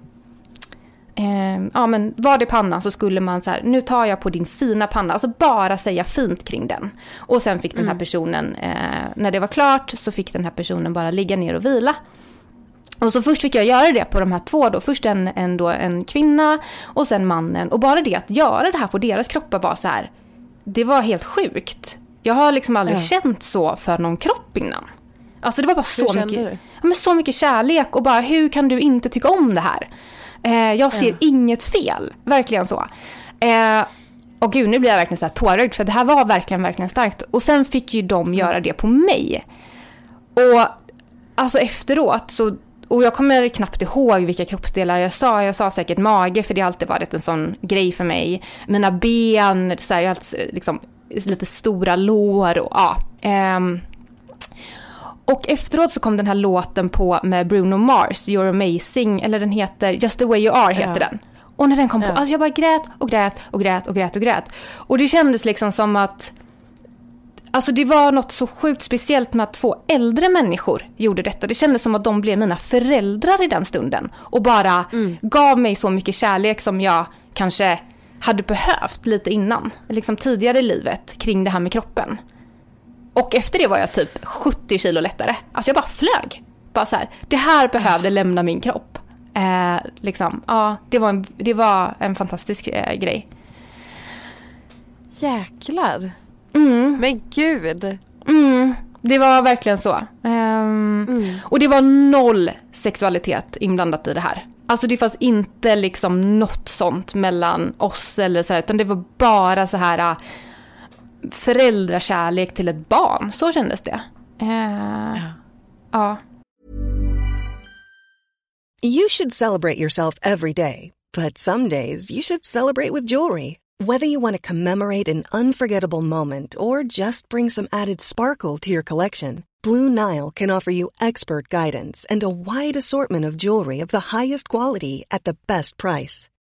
eh, ja men var det panna så skulle man så här, nu tar jag på din fina panna, alltså bara säga fint kring den. Och sen fick den här mm. personen, eh, när det var klart så fick den här personen bara ligga ner och vila. Och så först fick jag göra det på de här två då, först en, en, då, en kvinna och sen mannen. Och bara det att göra det här på deras kroppar var så här, det var helt sjukt. Jag har liksom aldrig ja. känt så för någon kropp innan. Alltså det var bara så mycket, ja, men så mycket kärlek och bara hur kan du inte tycka om det här? Eh, jag ser ja. inget fel, verkligen så. Eh, och gud, nu blir jag verkligen så här tårögd för det här var verkligen, verkligen starkt. Och sen fick ju de göra det på mig. Och alltså efteråt så, och jag kommer knappt ihåg vilka kroppsdelar jag sa. Jag sa säkert mage för det har alltid varit en sån grej för mig. Mina ben, så här, jag har alltid, liksom, lite stora lår och ja. Um, och efteråt så kom den här låten på med Bruno Mars, You're amazing, eller den heter Just the way you are heter ja. den. Och när den kom på, alltså jag bara grät och grät och grät och grät och grät. Och det kändes liksom som att Alltså det var något så sjukt speciellt med att två äldre människor gjorde detta. Det kändes som att de blev mina föräldrar i den stunden. Och bara mm. gav mig så mycket kärlek som jag kanske hade behövt lite innan, liksom tidigare i livet kring det här med kroppen. Och efter det var jag typ 70 kilo lättare. Alltså jag bara flög. Bara så här, det här behövde lämna min kropp. Eh, liksom, ja, det var en, det var en fantastisk eh, grej. Jäklar. Mm. Men gud. Mm, det var verkligen så. Um, mm. Och det var noll sexualitet inblandat i det här. Alltså det fanns inte liksom något sånt mellan oss eller så här, utan det var bara så här föräldrakärlek till ett barn. Så kändes det. Uh, ja. ja. You should celebrate yourself every day. But some days you should celebrate with jewelry. Whether you want to commemorate an unforgettable moment or just bring some added sparkle to your collection. Blue Nile can offer you expert guidance and a wide assortment of jewelry of the highest quality at the best price.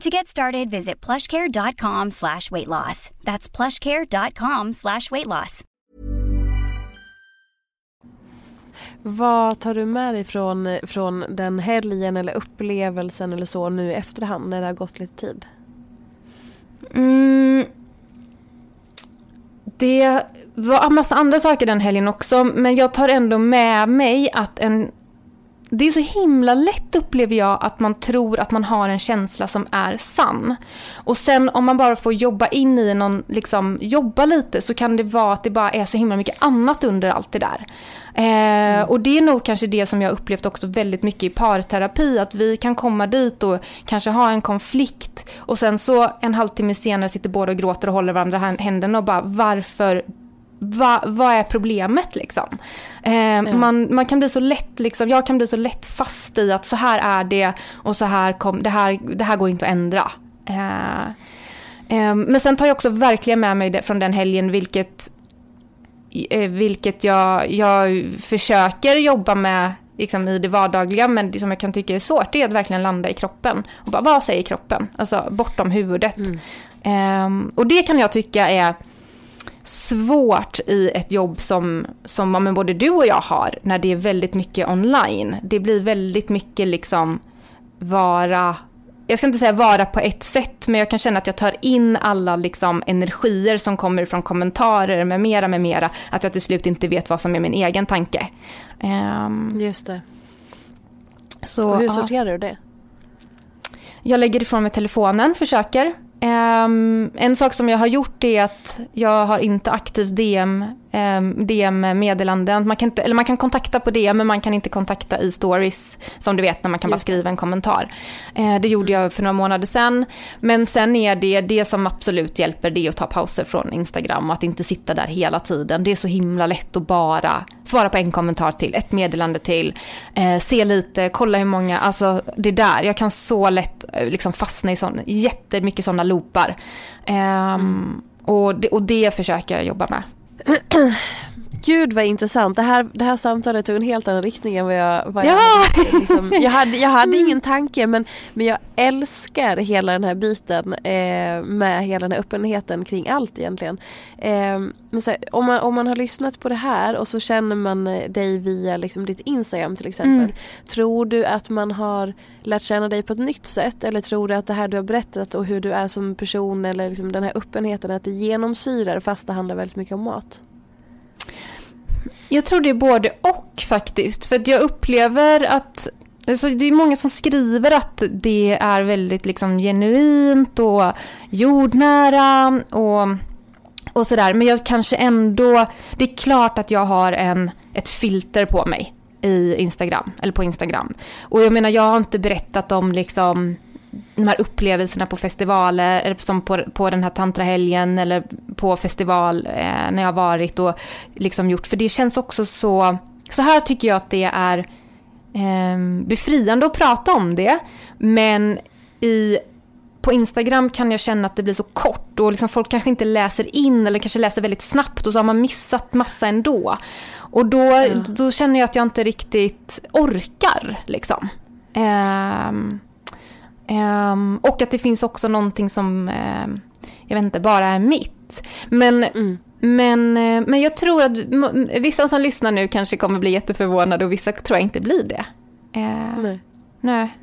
To get started, visit plushcare.com slash weight loss. That's plushcare.com slash weight loss. Vad tar du med dig från, från den helgen eller upplevelsen eller så nu i efterhand när det har gått lite tid? Mm. Det var en massa andra saker den helgen också men jag tar ändå med mig att en det är så himla lätt upplever jag att man tror att man har en känsla som är sann. Och sen om man bara får jobba in i någon, liksom jobba lite så kan det vara att det bara är så himla mycket annat under allt det där. Eh, mm. och det är nog kanske det som jag upplevt också väldigt mycket i parterapi, att vi kan komma dit och kanske ha en konflikt och sen så en halvtimme senare sitter båda och gråter och håller varandra händerna och bara varför Va, vad är problemet liksom? Eh, mm. man, man kan bli så lätt, liksom, jag kan bli så lätt fast i att så här är det och så här kom, det här, det här går inte att ändra. Eh, eh, men sen tar jag också verkligen med mig det från den helgen, vilket, eh, vilket jag, jag försöker jobba med liksom, i det vardagliga, men det som jag kan tycka är svårt, det är att verkligen landa i kroppen. Och bara, vad säger kroppen? Alltså bortom huvudet. Mm. Ehm, och det kan jag tycka är svårt i ett jobb som, som men både du och jag har, när det är väldigt mycket online. Det blir väldigt mycket liksom vara, jag ska inte säga vara på ett sätt, men jag kan känna att jag tar in alla liksom energier som kommer från kommentarer med mera, med mera, att jag till slut inte vet vad som är min egen tanke. Um, Just det. Så, och hur sorterar du det? Jag lägger ifrån mig telefonen, försöker. Um, en sak som jag har gjort är att jag har inte aktivt DM DM-meddelanden. Man kan, inte, eller man kan kontakta på det, men man kan inte kontakta i stories, som du vet, när man kan bara skriva en kommentar. Eh, det gjorde jag för några månader sedan. Men sen är det, det som absolut hjälper, det är att ta pauser från Instagram och att inte sitta där hela tiden. Det är så himla lätt att bara svara på en kommentar till, ett meddelande till, eh, se lite, kolla hur många, alltså det där. Jag kan så lätt eh, liksom fastna i sån, jättemycket sådana loopar. Eh, mm. och, det, och det försöker jag jobba med. 咳 [LAUGHS] 咳 Gud vad intressant. Det här, det här samtalet tog en helt annan riktning än vad jag, vad Ja! jag hade. Liksom, jag hade, jag hade ingen tanke men, men jag älskar hela den här biten eh, med hela den här öppenheten kring allt egentligen. Eh, men här, om, man, om man har lyssnat på det här och så känner man dig via liksom, ditt Instagram till exempel. Mm. Tror du att man har lärt känna dig på ett nytt sätt eller tror du att det här du har berättat och hur du är som person eller liksom den här öppenheten att det genomsyrar fast det handlar väldigt mycket om mat? Jag tror det är både och faktiskt. För att jag upplever att Alltså det är många som skriver att det är väldigt liksom genuint och jordnära och, och sådär. Men jag kanske ändå... Det är klart att jag har en, ett filter på mig i Instagram, eller på Instagram. Och jag menar, jag har inte berättat om liksom de här upplevelserna på festivaler, eller som på, på den här tantrahelgen eller på festival eh, när jag har varit och liksom gjort. För det känns också så, så här tycker jag att det är eh, befriande att prata om det. Men i, på Instagram kan jag känna att det blir så kort och liksom folk kanske inte läser in eller kanske läser väldigt snabbt och så har man missat massa ändå. Och då, Ja. då känner jag att jag inte riktigt orkar liksom. Ehm, ehm, och att det finns också någonting som, ehm, jag vet inte, bara är mitt. Men, Mm. men, eh, men jag tror att vissa som lyssnar nu kanske kommer bli jätteförvånade och vissa tror jag inte blir det. Eh, Nej. nej.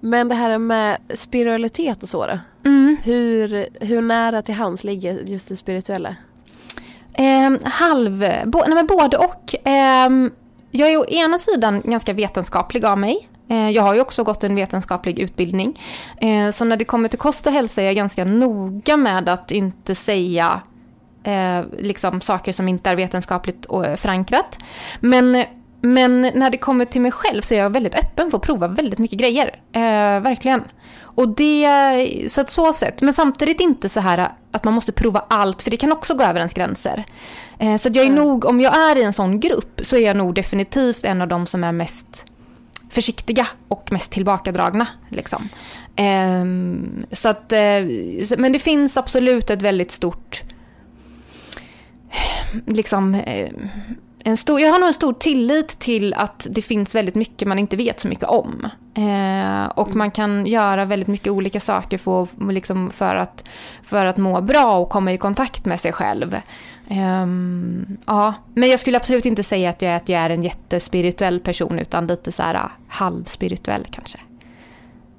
Men det här med spiritualitet och så då? Mm. Hur, hur nära till hands ligger just det spirituella? Eh, halv, bo, nej men både och. Jag är å ena sidan ganska vetenskaplig av mig. Eh, jag har ju också gått en vetenskaplig utbildning. Eh, så när det kommer till kost och hälsa är jag ganska noga med att inte säga eh, liksom saker som inte är vetenskapligt förankrat. Men, men när det kommer till mig själv så är jag väldigt öppen för att prova väldigt mycket grejer. Eh, verkligen. Och det, så att så sätt. Men samtidigt inte så här att man måste prova allt, för det kan också gå över ens gränser. Eh, så att jag är nog, om jag är i en sån grupp så är jag nog definitivt en av de som är mest försiktiga och mest tillbakadragna. Liksom. Ehm, så att, eh, men det finns absolut ett väldigt stort liksom, eh, en stor, jag har nog en stor tillit till att det finns väldigt mycket man inte vet så mycket om. Eh, och man kan göra väldigt mycket olika saker för, liksom för, att, för att må bra och komma i kontakt med sig själv. Ehm, ja, men jag skulle absolut inte säga att jag, är- att jag är en jättespirituell person utan lite så här ah, halvspirituell kanske.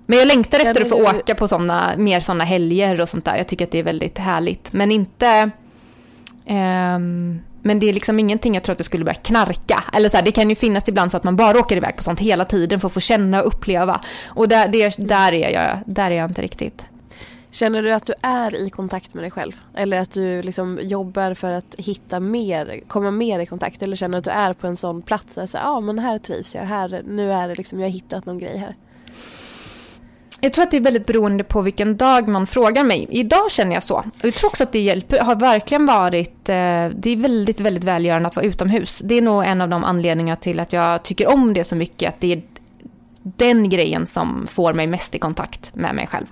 Men jag längtar efter att få du- åka på såna, mer sådana helger och sånt där. Jag tycker att det är väldigt härligt. Men inte... ehm, men det är liksom ingenting jag tror att jag skulle börja knarka. Eller så här, det kan ju finnas ibland så att man bara åker iväg på sånt hela tiden för att få känna och uppleva. Och där, det, där, är, jag, där är jag inte riktigt. Känner du att du är i kontakt med dig själv? Eller att du liksom jobbar för att hitta mer, komma mer i kontakt? Eller känner du att du är på en sån plats? Ja, ah, men här trivs jag. Här, nu är det liksom, jag har hittat någon grej här. Jag tror att det är väldigt beroende på vilken dag man frågar mig. Idag känner jag så. Och jag tror också att det hjälper, har verkligen varit, eh, det är väldigt, väldigt välgörande att vara utomhus. Det är nog en av de anledningar till att jag tycker om det så mycket, att det är den grejen som får mig mest i kontakt med mig själv.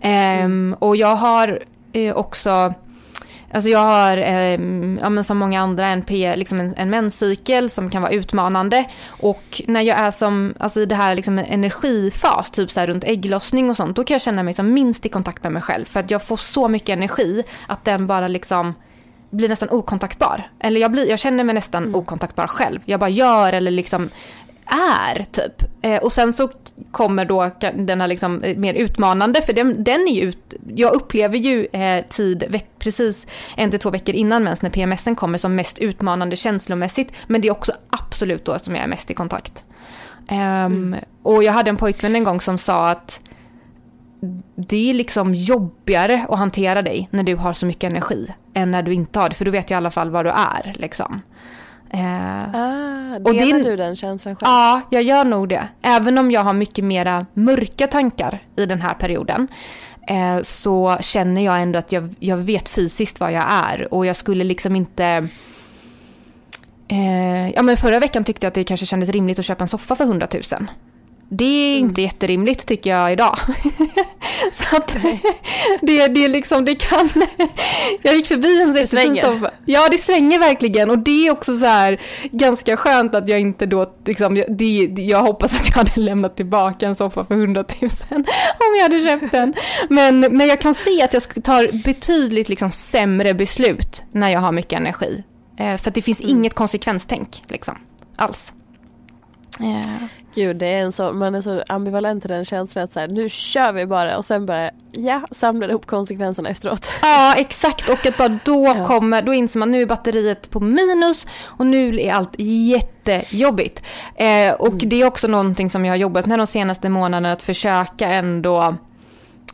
Ehm, och jag har eh, också Alltså jag har, ehm, ja som många andra, en, P, liksom en, en menscykel som kan vara utmanande. Och när jag är som, alltså i det här liksom en energifas, typ så runt ägglossning och sånt, då kan jag känna mig som minst i kontakt med mig själv. För att jag får så mycket energi att den bara liksom blir nästan okontaktbar. Eller jag, blir, jag känner mig nästan okontaktbar själv. Jag bara gör eller liksom är typ. Eh, och sen så kommer då den här liksom eh, mer utmanande, för den, den är ju ut, jag upplever ju eh, tid precis en till två veckor innan mens när PMSen kommer som mest utmanande känslomässigt, men det är också absolut då som jag är mest i kontakt. Ehm, Och jag hade en pojkvän en gång som sa att det är liksom jobbigare att hantera dig när du har så mycket energi än när du inte har det, för du vet ju i alla fall var du är. Liksom. Eh, Ah, Och delar din- du den känslan själv? Ja, jag gör nog det. Även om jag har mycket mera mörka tankar i den här perioden eh, så känner jag ändå att jag, jag vet fysiskt vad jag är och jag skulle liksom inte... Eh, ja, men förra veckan tyckte jag att det kanske kändes rimligt att köpa en soffa för 100 000. Det är inte jätterimligt tycker jag idag. [LAUGHS] Så att [LAUGHS] det, det, liksom, det kan... [LAUGHS] Jag gick förbi en jättefin soffa. Ja, det svänger verkligen. Och det är också så här ganska skönt att jag inte då... Liksom, det, jag hoppas att jag hade lämnat tillbaka en soffa för 100 000 om jag hade köpt den. Men, men jag kan se att jag tar betydligt liksom, sämre beslut när jag har mycket energi. Eh, för det finns mm. inget konsekvenstänk liksom, alls. Yeah. Gud, det är en så, man är så ambivalent i den känslan att så här, nu kör vi bara och sen bara, ja, samlar ihop konsekvenserna efteråt. [LAUGHS] Ja, exakt och att bara då ja. kommer, då inser man nu är batteriet på minus och nu är allt jättejobbigt. Eh, och mm. det är också någonting som jag har jobbat med de senaste månaderna, att försöka ändå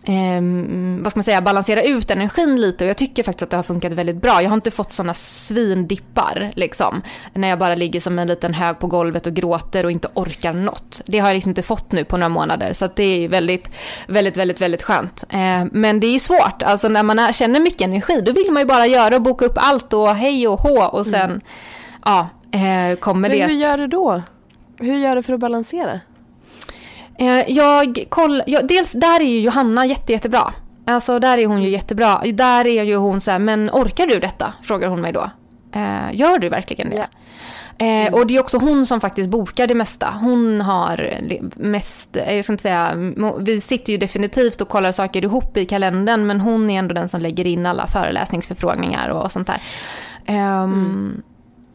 eh, vad ska man säga, balansera ut energin lite och jag tycker faktiskt att det har funkat väldigt bra. Jag har inte fått sådana svindippar liksom. När jag bara ligger som en liten hög på golvet och gråter och inte orkar något. Det har jag liksom inte fått nu på några månader så det är väldigt, väldigt, väldigt, väldigt skönt. Eh, men det är svårt, alltså när man är, känner mycket energi då vill man ju bara göra och boka upp allt och hej och hå och sen, mm. ja, eh, kommer men det. hur gör du då? Hur gör du för att balansera? Eh, jag koll, jag, dels där är ju Johanna jätte, jättebra. Alltså där är hon ju jättebra. Där är ju hon så här, men orkar du detta? Frågar hon mig då. Eh, gör du verkligen det? Yeah. Mm. och det är också hon som faktiskt bokar det mesta. Hon har mest, jag ska inte säga, vi sitter ju definitivt och kollar saker ihop i kalendern men hon är ändå den som lägger in alla föreläsningsförfrågningar och sånt där. Um,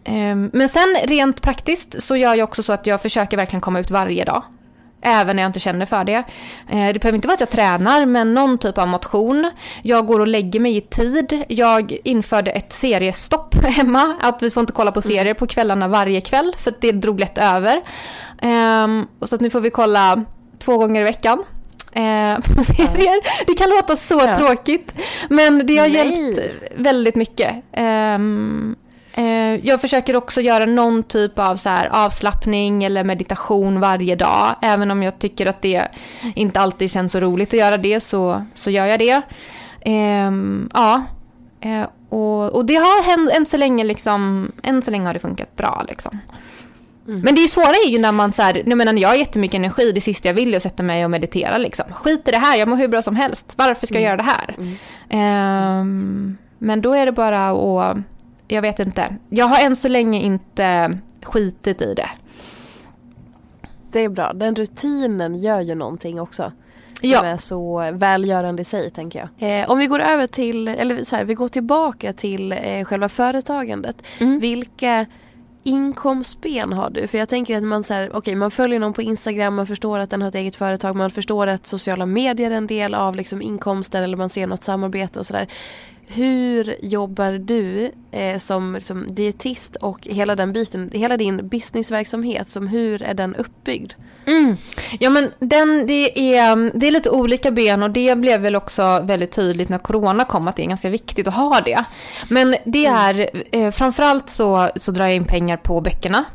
mm. um, men sen rent praktiskt så gör jag också så att jag försöker verkligen komma ut varje dag. Även när jag inte känner för det. Eh, det behöver inte vara att jag tränar, men någon typ av motion. Jag går och lägger mig i tid. Jag införde ett seriestopp [LAUGHS] hemma. Att vi får inte kolla på mm. serier på kvällarna varje kväll, för det drog lätt över. Um, så att nu får vi kolla två gånger i veckan. Eh, på serier. Det kan låta så ja. tråkigt, men det har Nej. hjälpt väldigt mycket. Um, jag försöker också göra någon typ av så här avslappning eller meditation varje dag. Även om jag tycker att det inte alltid känns så roligt att göra det så, så gör jag det. Ehm, ja, eh, och, och det har hänt än så länge liksom, än så länge har det funkat bra liksom. Mm. Men det svåra är ju när man så här, jag menar när jag har jättemycket energi, det sista jag vill är att sätta mig och meditera liksom. Skit i det här, jag mår hur bra som helst. Varför ska jag mm. göra det här? Mm. Um, men då är det bara att jag vet inte. Jag har än så länge inte skitit i det. Det är bra. Den rutinen gör ju någonting också. Som ja. är så välgörande i sig tänker jag. Eh, om vi går över till, eller så här, vi går tillbaka till eh, själva företagandet. Mm. Vilka inkomstben har du? För jag tänker att man, så här, okay, man följer någon på Instagram, man förstår att den har ett eget företag, man förstår att sociala medier är en del av liksom, inkomster eller man ser något samarbete och sådär hur jobbar du eh, som, som dietist och hela den biten, hela din businessverksamhet, som hur är den uppbyggd? Mm. Ja men den, det, är, det är lite olika ben och det blev väl också väldigt tydligt när corona kom att det är ganska viktigt att ha det. Men det mm. är, eh, framförallt så, så drar jag in pengar på böckerna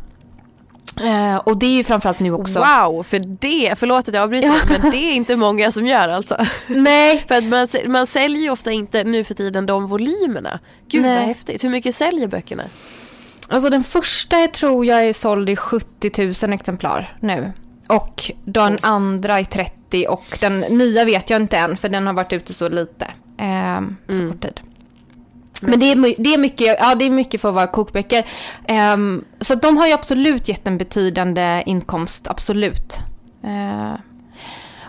Eh, och det är ju framförallt nu också. Wow, för det, förlåt att jag avbryter, ja. men det är inte många som gör alltså. [LAUGHS] Nej. [LAUGHS] för att man, man säljer ju ofta inte nu för tiden de volymerna. Gud Nej. vad häftigt, hur mycket säljer böckerna? Alltså den första tror jag är såld i 70 000 exemplar nu. Och den oh. andra är 30 och den nya vet jag inte än för den har varit ute så lite. Eh, så mm. kort tid. Men det är, det, är mycket, ja, det är mycket för att vara kokböcker. Um, så de har ju absolut gett en betydande inkomst, absolut. Uh,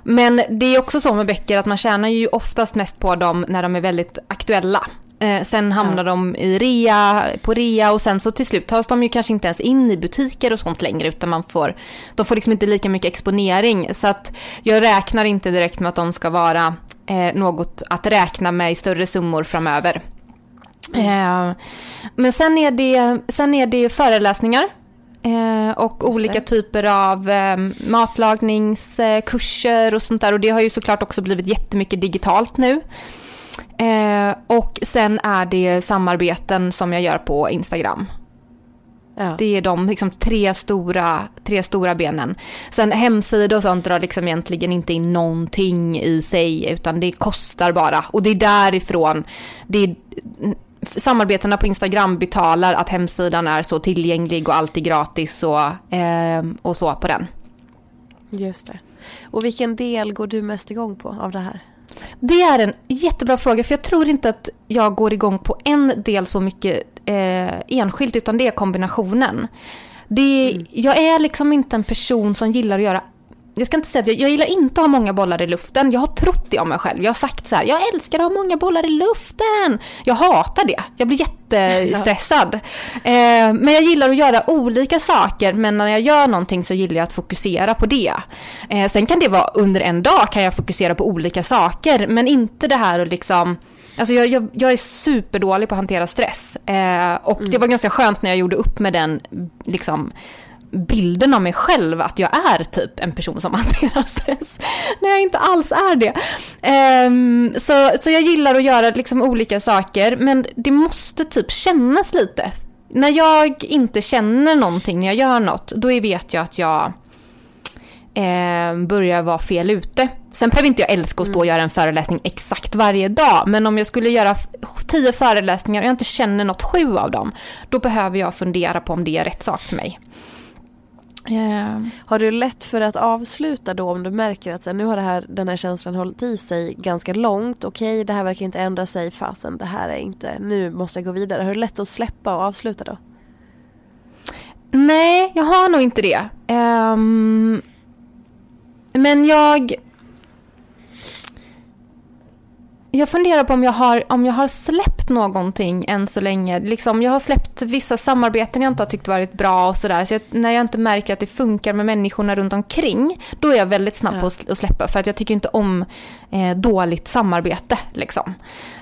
men det är också så med böcker att man tjänar ju oftast mest på dem när de är väldigt aktuella. Eh, sen hamnar ja. de i rea, på rea och sen så till slut tas de ju kanske inte ens in i butiker och sånt längre utan man får, de får liksom inte lika mycket exponering. Så att jag räknar inte direkt med att de ska vara eh, något att räkna med i större summor framöver. Eh, men sen är, det, sen är det föreläsningar eh, och olika typer av eh, matlagningskurser och sånt där. Och det har ju såklart också blivit jättemycket digitalt nu. Eh, och sen är det samarbeten som jag gör på Instagram. Ja. Det är de liksom, tre, stora, tre stora benen. Sen hemsida och sånt drar liksom egentligen inte in någonting i sig utan det kostar bara. Och det är därifrån, det är samarbetena på Instagram betalar att hemsidan är så tillgänglig och alltid gratis och, eh, och så på den. Just det. Och vilken del går du mest igång på av det här? Det är en jättebra fråga för jag tror inte att jag går igång på en del så mycket eh, enskilt utan det är kombinationen. Det, mm. Jag är liksom inte en person som gillar att göra jag ska inte säga att jag, jag gillar inte att ha många bollar i luften. Jag har trott det om mig själv. Jag har sagt så här, jag älskar att ha många bollar i luften. Jag hatar det. Jag blir jättestressad. [LAUGHS] eh, men jag gillar att göra olika saker, men när jag gör någonting så gillar jag att fokusera på det. Eh, sen kan det vara under en dag kan jag fokusera på olika saker, men inte det här och liksom Alltså jag, jag, jag, är superdålig på att hantera stress. Eh, och mm. det var ganska skönt när jag gjorde upp med den liksom, bilden av mig själv att jag är typ en person som [LAUGHS] hanterar stress. När jag inte alls är det. Um, så, så jag gillar att göra liksom olika saker men det måste typ kännas lite. När jag inte känner någonting när jag gör något då vet jag att jag eh, börjar vara fel ute. Sen behöver inte jag älska att stå och mm. göra en föreläsning exakt varje dag, men om jag skulle göra tio föreläsningar och jag inte känner något sju av dem, då behöver jag fundera på om det är rätt sak för mig. Yeah. Har du lätt för att avsluta då om du märker att så, nu har det här, den här känslan hållit i sig ganska långt. Okej, okay, det här verkar inte ändra sig. Fasen, det här är inte, nu måste jag gå vidare. Har du lätt att släppa och avsluta då? Nej, jag har nog inte det. Um, men jag jag funderar på om jag, har, om jag har släppt någonting än så länge. Liksom, jag har släppt vissa samarbeten jag inte har tyckt varit bra och sådär. Så, jag, när jag inte märker att det funkar med människorna runt omkring, då är jag väldigt snabb ja. på att släppa. För att jag tycker inte om eh, dåligt samarbete. Liksom.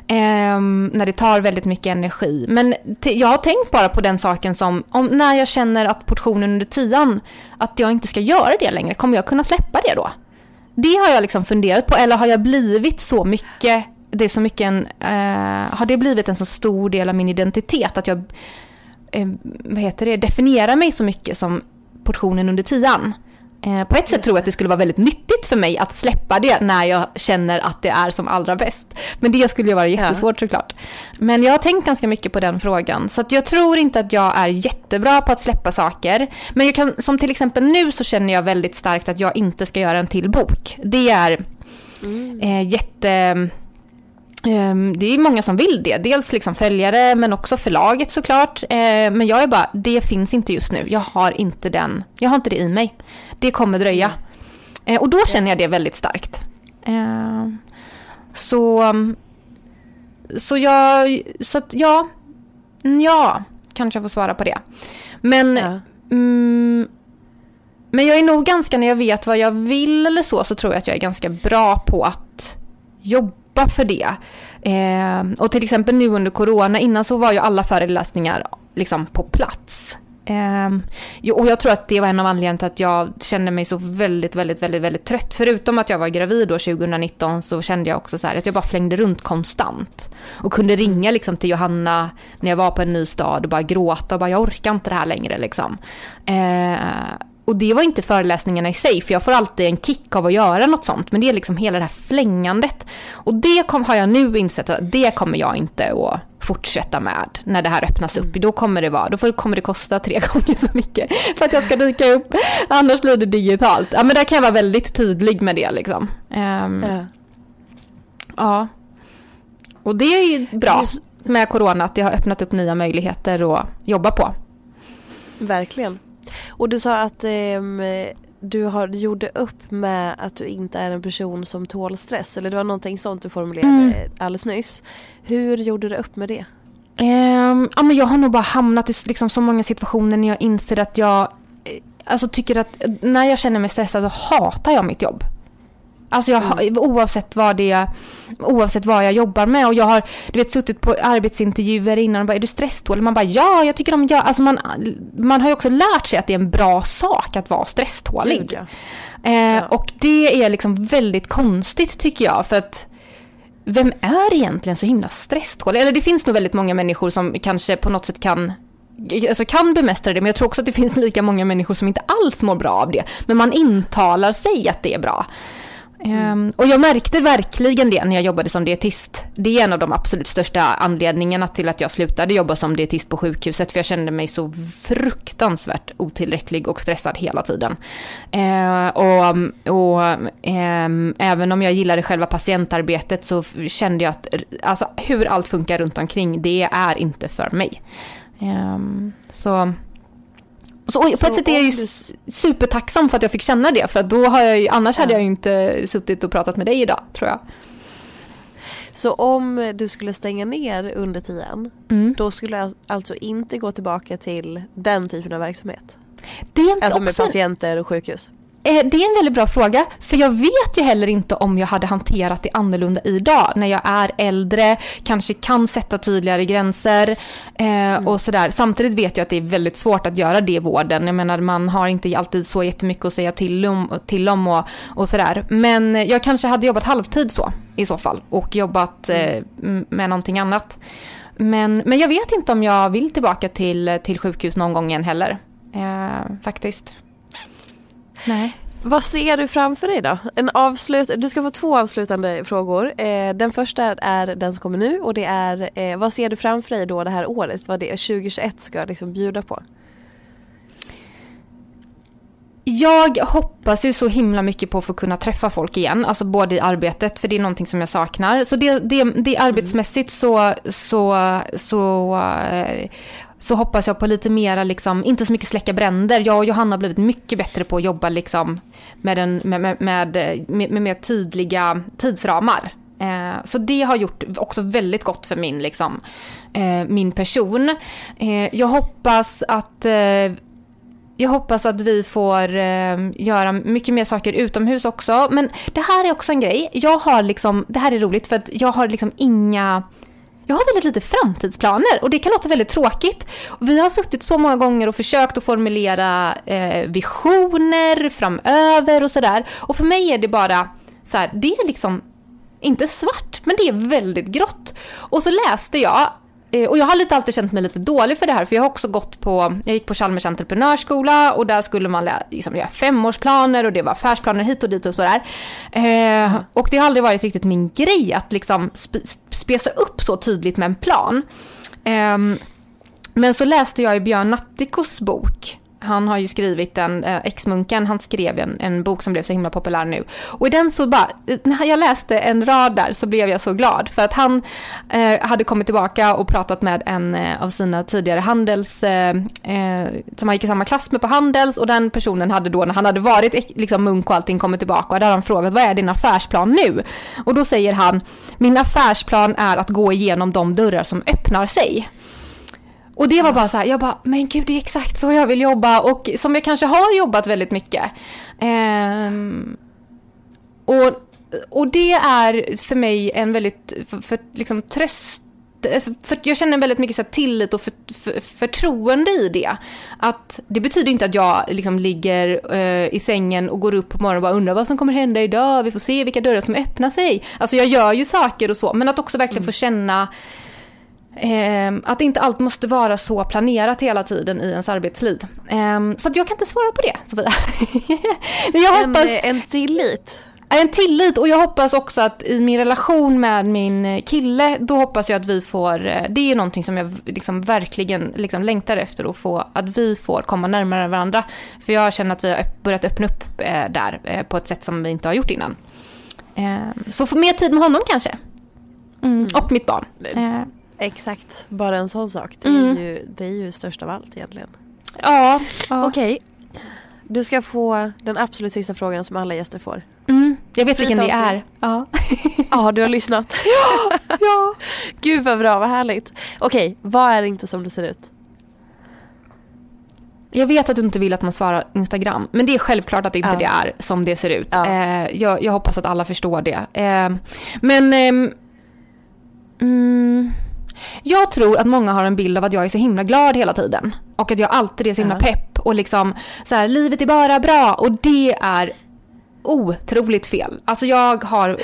Eh, när det tar väldigt mycket energi. Men jag har tänkt bara på den saken som, om, när jag känner att portionen under tian, att jag inte ska göra det längre, kommer jag kunna släppa det då? Det har jag liksom funderat på, eller har jag blivit så mycket det är så mycket en, eh, har det blivit en så stor del av min identitet att jag eh, vad heter det, definierar mig så mycket som portionen under tian. Eh, på ett sätt tror jag att det skulle vara väldigt nyttigt för mig att släppa det när jag känner att det är som allra bäst. Men det skulle ju vara jättesvårt ja. såklart. Men jag har tänkt ganska mycket på den frågan. Så jag tror inte att jag är jättebra på att släppa saker. Men jag kan, som till exempel nu så känner jag väldigt starkt att jag inte ska göra en till bok. Det är mm. eh, jätte det är många som vill det. Dels liksom följare men också förlaget såklart. Ehm, men jag är bara, det finns inte just nu. Jag har inte den, jag har inte det i mig. Det kommer dröja. Ehm, och då känner jag det väldigt starkt. Så, så jag, så att ja, ja, kanske jag får svara på det. Men, ja. mm, men jag är nog ganska, när jag vet vad jag vill eller så, så tror jag att jag är ganska bra på att jobba jobba för det. Eh, och till exempel nu under corona, innan så var ju alla föreläsningar liksom på plats. Eh, och jag tror att det var en av anledningarna till att jag kände mig så väldigt, väldigt, väldigt, väldigt trött. Förutom att jag var gravid då 2019 så kände jag också så här att jag bara flängde runt konstant. Och kunde ringa liksom till Johanna när jag var på en ny stad och bara gråta och bara jag orkar inte det här längre liksom. Eh, och det var inte föreläsningarna i sig, för jag får alltid en kick av att göra något sånt. Men det är liksom hela det här flängandet. Och det kom, har jag nu insett att det kommer jag inte att fortsätta med när det här öppnas upp. Mm. Då kommer det vara, då kommer det kosta tre [LAUGHS] gånger så mycket för att jag ska dyka upp. Annars blir det digitalt. Ja men där kan jag vara väldigt tydlig med det liksom. Um, ja. ja. Och det är ju bra med corona att det har öppnat upp nya möjligheter att jobba på. Verkligen. Och du sa att eh, du har, gjorde upp med att du inte är en person som tål stress. Eller det var någonting sånt du formulerade mm. alldeles nyss. Hur gjorde du upp med det? Um, ja, men jag har nog bara hamnat i liksom, så många situationer när jag inser att jag eh, alltså, tycker att när jag känner mig stressad så hatar jag mitt jobb. Alltså jag, mm. oavsett, vad det, oavsett vad jag jobbar med. Och jag har du vet, suttit på arbetsintervjuer innan och bara, är du stresstålig? Man bara, ja, jag tycker om, ja. Alltså man, man har ju också lärt sig att det är en bra sak att vara stresstålig. Mm, ja. Eh, ja. Och det är liksom väldigt konstigt tycker jag. För att vem är egentligen så himla stresstålig? Eller det finns nog väldigt många människor som kanske på något sätt kan alltså kan bemästra det, men jag tror också att det finns lika många människor som inte alls mår bra av det. Men man intalar sig att det är bra. Mm. Ehm, och jag märkte verkligen det när jag jobbade som dietist. Det är en av de absolut största anledningarna till att jag slutade jobba som dietist på sjukhuset. För jag kände mig så fruktansvärt otillräcklig och stressad hela tiden. Eh, och, och eh, även om jag gillade själva patientarbetet så kände jag att alltså, hur allt funkar runt omkring, det är inte för mig. Eh, så så, på ett sätt är jag ju du... supertacksam för att jag fick känna det, för då har jag ju, annars ja. hade jag ju inte suttit och pratat med dig idag, tror jag. Så om du skulle stänga ner under tiden, mm. då skulle jag alltså inte gå tillbaka till den typen av verksamhet? Det är alltså med patienter och sjukhus? Eh, det är en väldigt bra fråga, för jag vet ju heller inte om jag hade hanterat det annorlunda idag när jag är äldre, kanske kan sätta tydligare gränser eh, mm. och sådär. Samtidigt vet jag att det är väldigt svårt att göra det i vården. Jag menar, man har inte alltid så jättemycket att säga till om, till om och, och sådär. Men jag kanske hade jobbat halvtid så i så fall och jobbat eh, med någonting annat. Men, men jag vet inte om jag vill tillbaka till, till sjukhus någon gång igen heller. Eh, faktiskt. Nej. Vad ser du framför dig då? En avslut du ska få två avslutande frågor. Eh, den första är den som kommer nu och det är eh, vad ser du framför dig då det här året? Vad det 2021 ska liksom bjuda på? Jag hoppas ju så himla mycket på att få kunna träffa folk igen, alltså både i arbetet, för det är någonting som jag saknar. Så det, det, det arbetsmässigt så, så, så eh, så hoppas jag på lite mera, liksom, inte så mycket släcka bränder. Jag och Johanna har blivit mycket bättre på att jobba liksom, med, en, med, med, med, med, med mer tydliga tidsramar. Eh, så det har gjort också väldigt gott för min, liksom, eh, min person. Eh, jag hoppas att eh, jag hoppas att vi får eh, göra mycket mer saker utomhus också. Men det här är också en grej. Jag har liksom, det här är roligt för att jag har liksom inga jag har väldigt lite framtidsplaner och det kan låta väldigt tråkigt. Vi har suttit så många gånger och försökt att formulera eh, visioner framöver och sådär. Och för mig är det bara så här, det är liksom inte svart, men det är väldigt grått. Och så läste jag och jag har lite alltid känt mig lite dålig för det här, för jag har också gått på, jag gick på Chalmers entreprenörsskola och där skulle man liksom göra femårsplaner och det var affärsplaner hit och dit och sådär. Eh, och det har aldrig varit riktigt min grej att liksom sp spesa upp så tydligt med en plan. Eh, men så läste jag i Björn Natthikos bok han har ju skrivit en, eh, ex-munken, han skrev en, en bok som blev så himla populär nu. Och i den så bara, eh, när jag läste en rad där så blev jag så glad. För att han eh, hade kommit tillbaka och pratat med en eh, av sina tidigare handels, eh, eh som han gick i samma klass med på Handels. Och den personen hade då, när han hade varit liksom munk och allting, kommit tillbaka. Och där har han frågat, vad är din affärsplan nu? Och då säger han, min affärsplan är att gå igenom de dörrar som öppnar sig. Och det var bara så här, jag bara, men gud det är exakt så jag vill jobba och som jag kanske har jobbat väldigt mycket. Um, och, och det är för mig en väldigt, för, för liksom tröst alltså, för jag känner väldigt mycket så tillit och för, för, förtroende i det. Att det betyder inte att jag liksom ligger uh, i sängen och går upp på morgonen och bara undrar vad som kommer hända idag, vi får se vilka dörrar som öppnar sig. Alltså jag gör ju saker och så, men att också verkligen mm. få känna Eh, att inte allt måste vara så planerat hela tiden i ens arbetsliv. Eh, så jag kan inte svara på det, Sofia. [LAUGHS] Men jag hoppas... En, en tillit? En tillit och jag hoppas också att i min relation med min kille, då hoppas jag att vi får, eh, det är någonting som jag liksom verkligen liksom längtar efter att få, att vi får komma närmare varandra. För jag känner att vi har börjat öppna upp eh, där eh, på ett sätt som vi inte har gjort innan. Ehm, så få mer tid med honom kanske. Mm, mm. Och mitt barn. Exakt, bara en sån sak. Det är, mm. ju, det är ju störst av allt egentligen. Ja. ja. Okej. Du ska få den absolut sista frågan som alla gäster får. Mm. Jag vet vilken det är. Ja. ja, du har lyssnat. [LAUGHS] ja, ja. Gud vad bra, vad härligt. Okej, vad är inte som det ser ut? Jag vet att du inte vill att man svarar Instagram, men det är självklart att inte ja. det är som det ser ut. Ja. Eh, jag, jag, hoppas att alla förstår det. Eh, men... Eh, mm, jag tror att många har en bild av att jag är så himla glad hela tiden. Och att jag alltid är så himla pepp och liksom så här, livet är bara bra. Och det är otroligt fel. Alltså jag, har,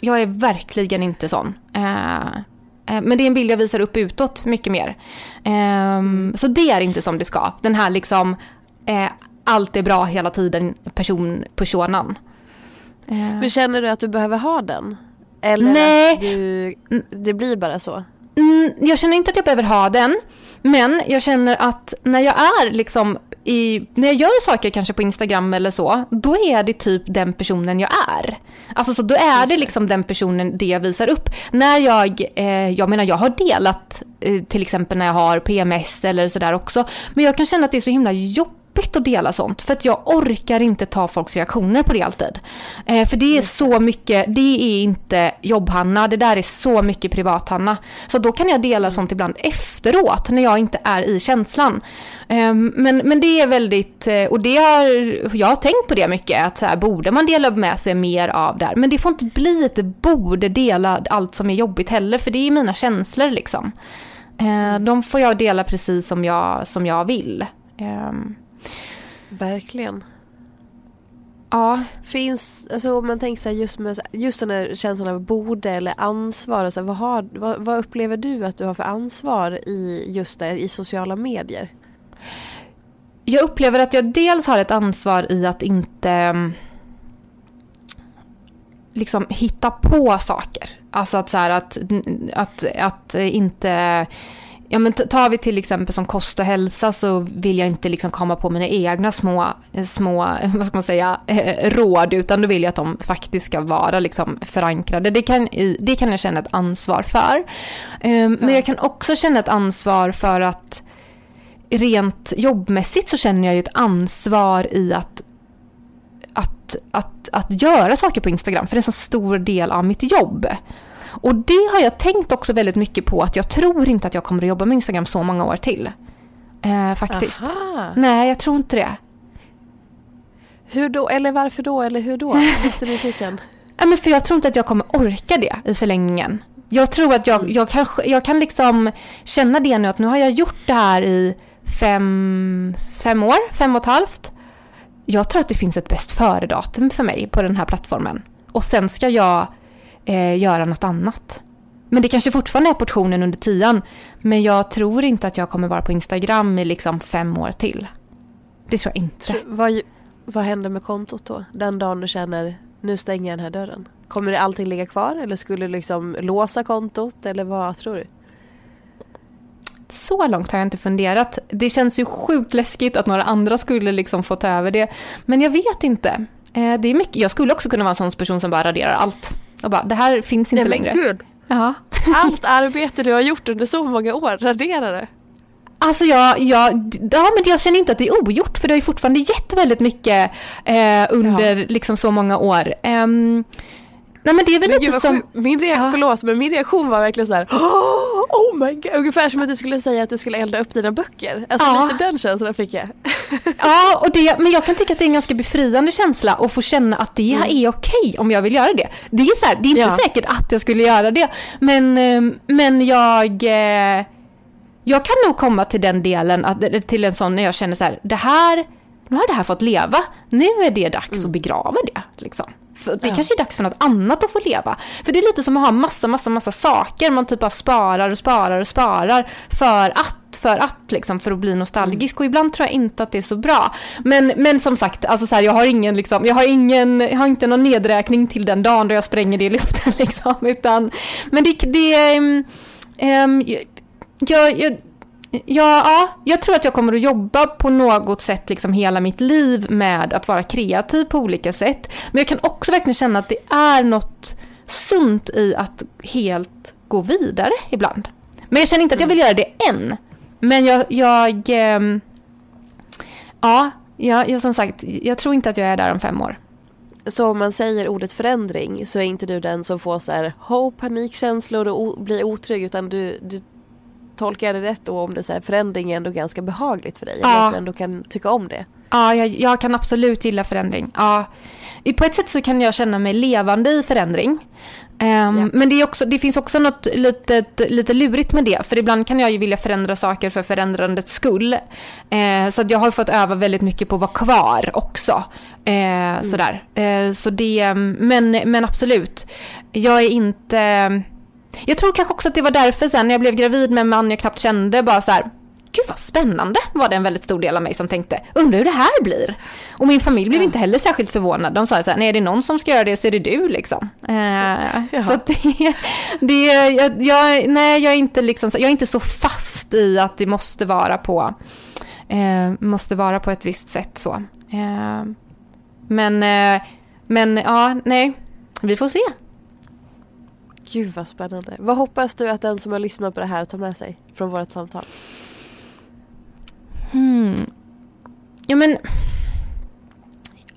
jag är verkligen inte sån. Eh, eh, men det är en bild jag visar upp utåt mycket mer. Um, så det är inte som det ska. Den här liksom, eh, allt är bra hela tiden person, personan. Men känner du att du behöver ha den? Eller Nej. att du, det blir bara så? Mm, jag känner inte att jag behöver ha den. Men jag känner att när jag är liksom i, när jag gör saker kanske på Instagram eller så, då är det typ den personen jag är. Alltså så då är det liksom den personen det jag visar upp. När jag, eh, jag menar jag har delat eh, till exempel när jag har PMS eller sådär också. Men jag kan känna att det är så himla jobbigt att dela sånt för att jag orkar inte ta folks reaktioner på det alltid. Eh, för det är så mycket, det är inte jobb-Hanna, det där är så mycket privat-Hanna. Så då kan jag dela sånt ibland efteråt när jag inte är i känslan. Eh, men, men det är väldigt, eh, och det har, jag har tänkt på det mycket, att så här, borde man dela med sig mer av det här? Men det får inte bli att det borde dela allt som är jobbigt heller, för det är mina känslor liksom. Eh, de får jag dela precis som jag, som jag vill. Ehm, Verkligen. ja. Finns, alltså om man tänker så här, just, med, just den här känslan av borde eller ansvar. Så här, vad, har, vad, vad upplever du att du har för ansvar i just det, i sociala medier? Jag upplever att jag dels har ett ansvar i att inte mm, liksom hitta på saker. Alltså att så här att, att, att inte... Ja men tar vi till exempel som kost och hälsa så vill jag inte liksom komma på mina egna små, små [LAUGHS] vad ska man säga, eh, råd utan då vill jag att de faktiskt ska vara liksom förankrade. Det kan, det kan jag känna ett ansvar för. Eh, Men jag kan också känna ett ansvar för att rent jobbmässigt så känner jag ju ett ansvar i att, att, att, att göra saker på Instagram, för det är en så stor del av mitt jobb. Och det har jag tänkt också väldigt mycket på, att jag tror inte att jag kommer att jobba med Instagram så många år till. Eh, faktiskt. Aha. Nej, jag tror inte det. Hur då? Eller varför då? Eller hur då? Jättenyfiken. [LAUGHS] Ja, men för jag tror inte att jag kommer orka det i förlängningen. Jag tror att jag, jag, kan, jag kan liksom känna det nu att nu har jag gjort det här i fem, fem år, fem och ett halvt. Jag tror att det finns ett bäst före-datum för mig på den här plattformen. Och sen ska jag eh, göra något annat. Men det kanske fortfarande är portionen under tian. Men jag tror inte att jag kommer vara på Instagram i liksom fem år till. Det tror jag inte. Tr- vad, vad händer med kontot då? Den dagen du känner nu stänger jag den här dörren. Kommer det allting ligga kvar eller skulle du liksom låsa kontot eller vad tror du? Så långt har jag inte funderat. Det känns ju sjukt läskigt att några andra skulle liksom få ta över det. Men jag vet inte. Eh, Det är mycket. Jag skulle också kunna vara en sån person som bara raderar allt. Och bara, det här finns inte längre. gud! Ja. Allt arbete du har gjort under så många år, radera det. Alltså jag, jag, ja, men jag känner inte att det är ogjort för det har ju fortfarande gett väldigt mycket eh, under liksom så många år. Ehm, nej men det är väl Men lite som... min, reak- Ja. förlåt, men min reaktion var verkligen så här. [GASPS] Oh my god! Ungefär som att du skulle säga att du skulle elda upp dina böcker. Alltså Ja. lite den känslan fick jag. [LAUGHS] Ja, och det, men jag kan tycka att det är en ganska befriande känsla att få känna att det är okej om jag vill göra det. Det är, så här, det är inte Ja. säkert att jag skulle göra det, men, eh, men jag, eh, jag kan nog komma till den delen, till en sån när jag känner så här, det här, nu har det här fått leva, nu är det dags att begrava det. Liksom. För det Ja. kanske är dags för något annat att få leva. För det är lite som att ha massa, massa, massa saker man typ bara sparar och sparar och sparar för att för att, liksom, för att bli nostalgisk och ibland tror jag inte att det är så bra. Men, men som sagt, alltså så här, jag, har ingen, liksom, jag, har ingen, jag har inte någon nedräkning till den dagen då jag spränger det i luften. [LAUGHS] Liksom, utan, men det, det um, um, jag, jag, Ja, ja, jag tror att jag kommer att jobba på något sätt liksom hela mitt liv med att vara kreativ på olika sätt. Men jag kan också verkligen känna att det är något sunt i att helt gå vidare ibland. Men jag känner inte att jag vill göra det än. Men jag, jag ehm, ja, jag, jag, som sagt, jag tror inte att jag är där om fem år. Så om man säger ordet förändring så är inte du den som får så här hopp, panikkänslor och blir otrygg utan du, du tolkar det rätt då om det här, förändring är ändå ganska behagligt för dig. Ja. Att du ändå kan tycka om det. Ja, jag, jag kan absolut gilla förändring. Ja. På ett sätt så kan jag känna mig levande i förändring. Ehm, Ja. Men det, är också, det finns också något litet, lite lurigt med det. För ibland kan jag ju vilja förändra saker för förändrandets skull. Eh, så att jag har fått öva väldigt mycket på att vara kvar också. Eh, Sådär. Eh, så det, men, men absolut. Jag är inte... Jag tror kanske också att det var därför sen när jag blev gravid med en man jag knappt kände bara så här. gud vad spännande var det en väldigt stor del av mig som tänkte, undrar hur det här blir. Och min familj blev inte heller särskilt förvånad. De sa så här, nej är det någon som ska göra det så är det du liksom. Eh, så det, [LAUGHS] det jag, jag, nej jag är inte liksom, jag är inte så fast i att det måste vara på, eh, måste vara på ett visst sätt så. Eh, men, eh, men ja, nej, vi får se. Gud vad spännande. Vad hoppas du att den som har lyssnat på det här tar med sig från vårt samtal? Hmm. Ja men...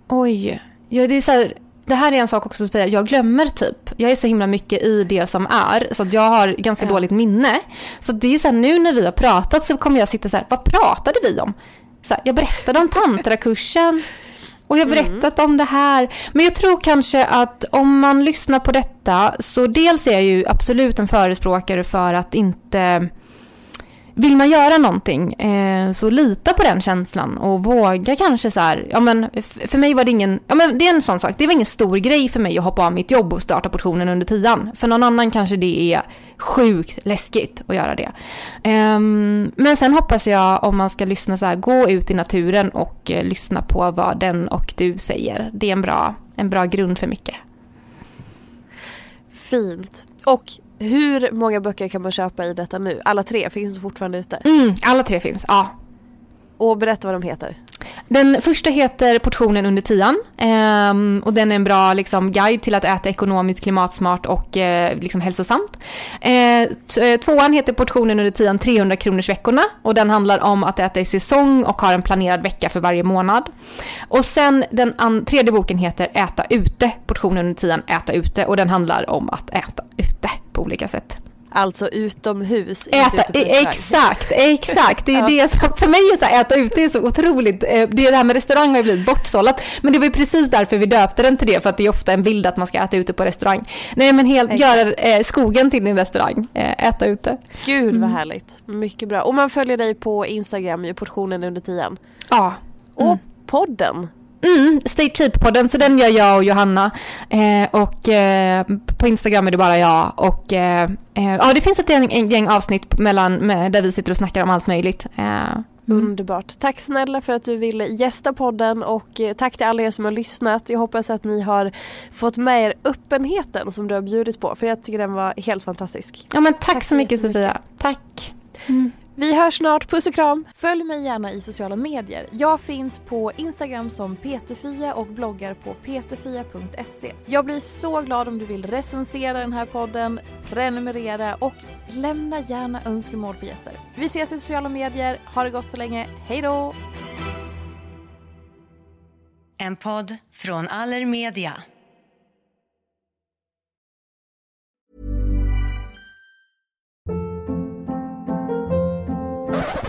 Oj. Ja, det, är så här, det här är en sak också Sofia, jag glömmer typ. Jag är så himla mycket i det som är så att jag har ganska ja. dåligt minne. Så det är så här, nu när vi har pratat så kommer jag sitta så här, vad pratade vi om? Så här, jag berättade om [LAUGHS] tantrakursen. Och jag har mm. berättat mm. om det här. Men jag tror kanske att om man lyssnar på detta så dels är jag ju absolut en förespråkare för att inte vill man göra någonting eh, så lita på den känslan och våga kanske så här, ja men för mig var det ingen, ja men det är en sån sak, det var ingen stor grej för mig att hoppa av mitt jobb och starta portionen under tian. För någon annan kanske det är sjukt läskigt att göra det. Eh, men sen hoppas jag om man ska lyssna så här, gå ut i naturen och eh, lyssna på vad den och du säger. Det är en bra, en bra grund för mycket. Fint. Och hur många böcker kan man köpa i detta nu? Alla tre finns fortfarande ute? Mm, alla tre finns, ja. Och berätta vad de heter. Den första heter Portionen under tian eh, och den är en bra liksom, guide till att äta ekonomiskt, klimatsmart och eh, liksom, hälsosamt. Eh, eh tvåan heter Portionen under tian 300 kronors veckorna och den handlar om att äta i säsong och har en planerad vecka för varje månad. Och sen den tredje boken heter Äta ute, Portionen under tian Äta ute och den handlar om att äta ute på olika sätt. Alltså utomhus. Äta, exakt, [LAUGHS] exakt. Det är ja. det som, för mig är så här, äta ute är så otroligt, eh, det, det här med restaurang har ju blivit bortsållat. Men det var ju precis därför vi döpte den till det, för att det är ofta en bild att man ska äta ute på restaurang. Nej men helt, göra eh, skogen till din restaurang, eh, äta ute. Gud vad mm. härligt, mycket bra. Och man följer dig på Instagram i portionen under tian. Ja. Mm. Och podden Mm, Stay Cheap-podden, så den gör jag och Johanna. Eh, och eh, på Instagram är det bara jag. Och eh, eh ja, det finns ett gäng, gäng avsnitt mellan, med, där vi sitter och snackar om allt möjligt. Eh, mm. Underbart. Tack snälla för att du ville gästa podden och eh, tack till alla er som har lyssnat. Jag hoppas att ni har fått med er öppenheten som du har bjudit på för jag tycker den var helt fantastisk. Ja men tack, tack så mycket Sofia. Tack. Mm. Vi hörs snart, puss och kram! Följ mig gärna i sociala medier. Jag finns på Instagram som peterfia och bloggar på peterfia.se. Jag blir så glad om du vill recensera den här podden, prenumerera och lämna gärna önskemål på gäster. Vi ses i sociala medier, ha det gott så länge, hejdå! En podd från Allermedia.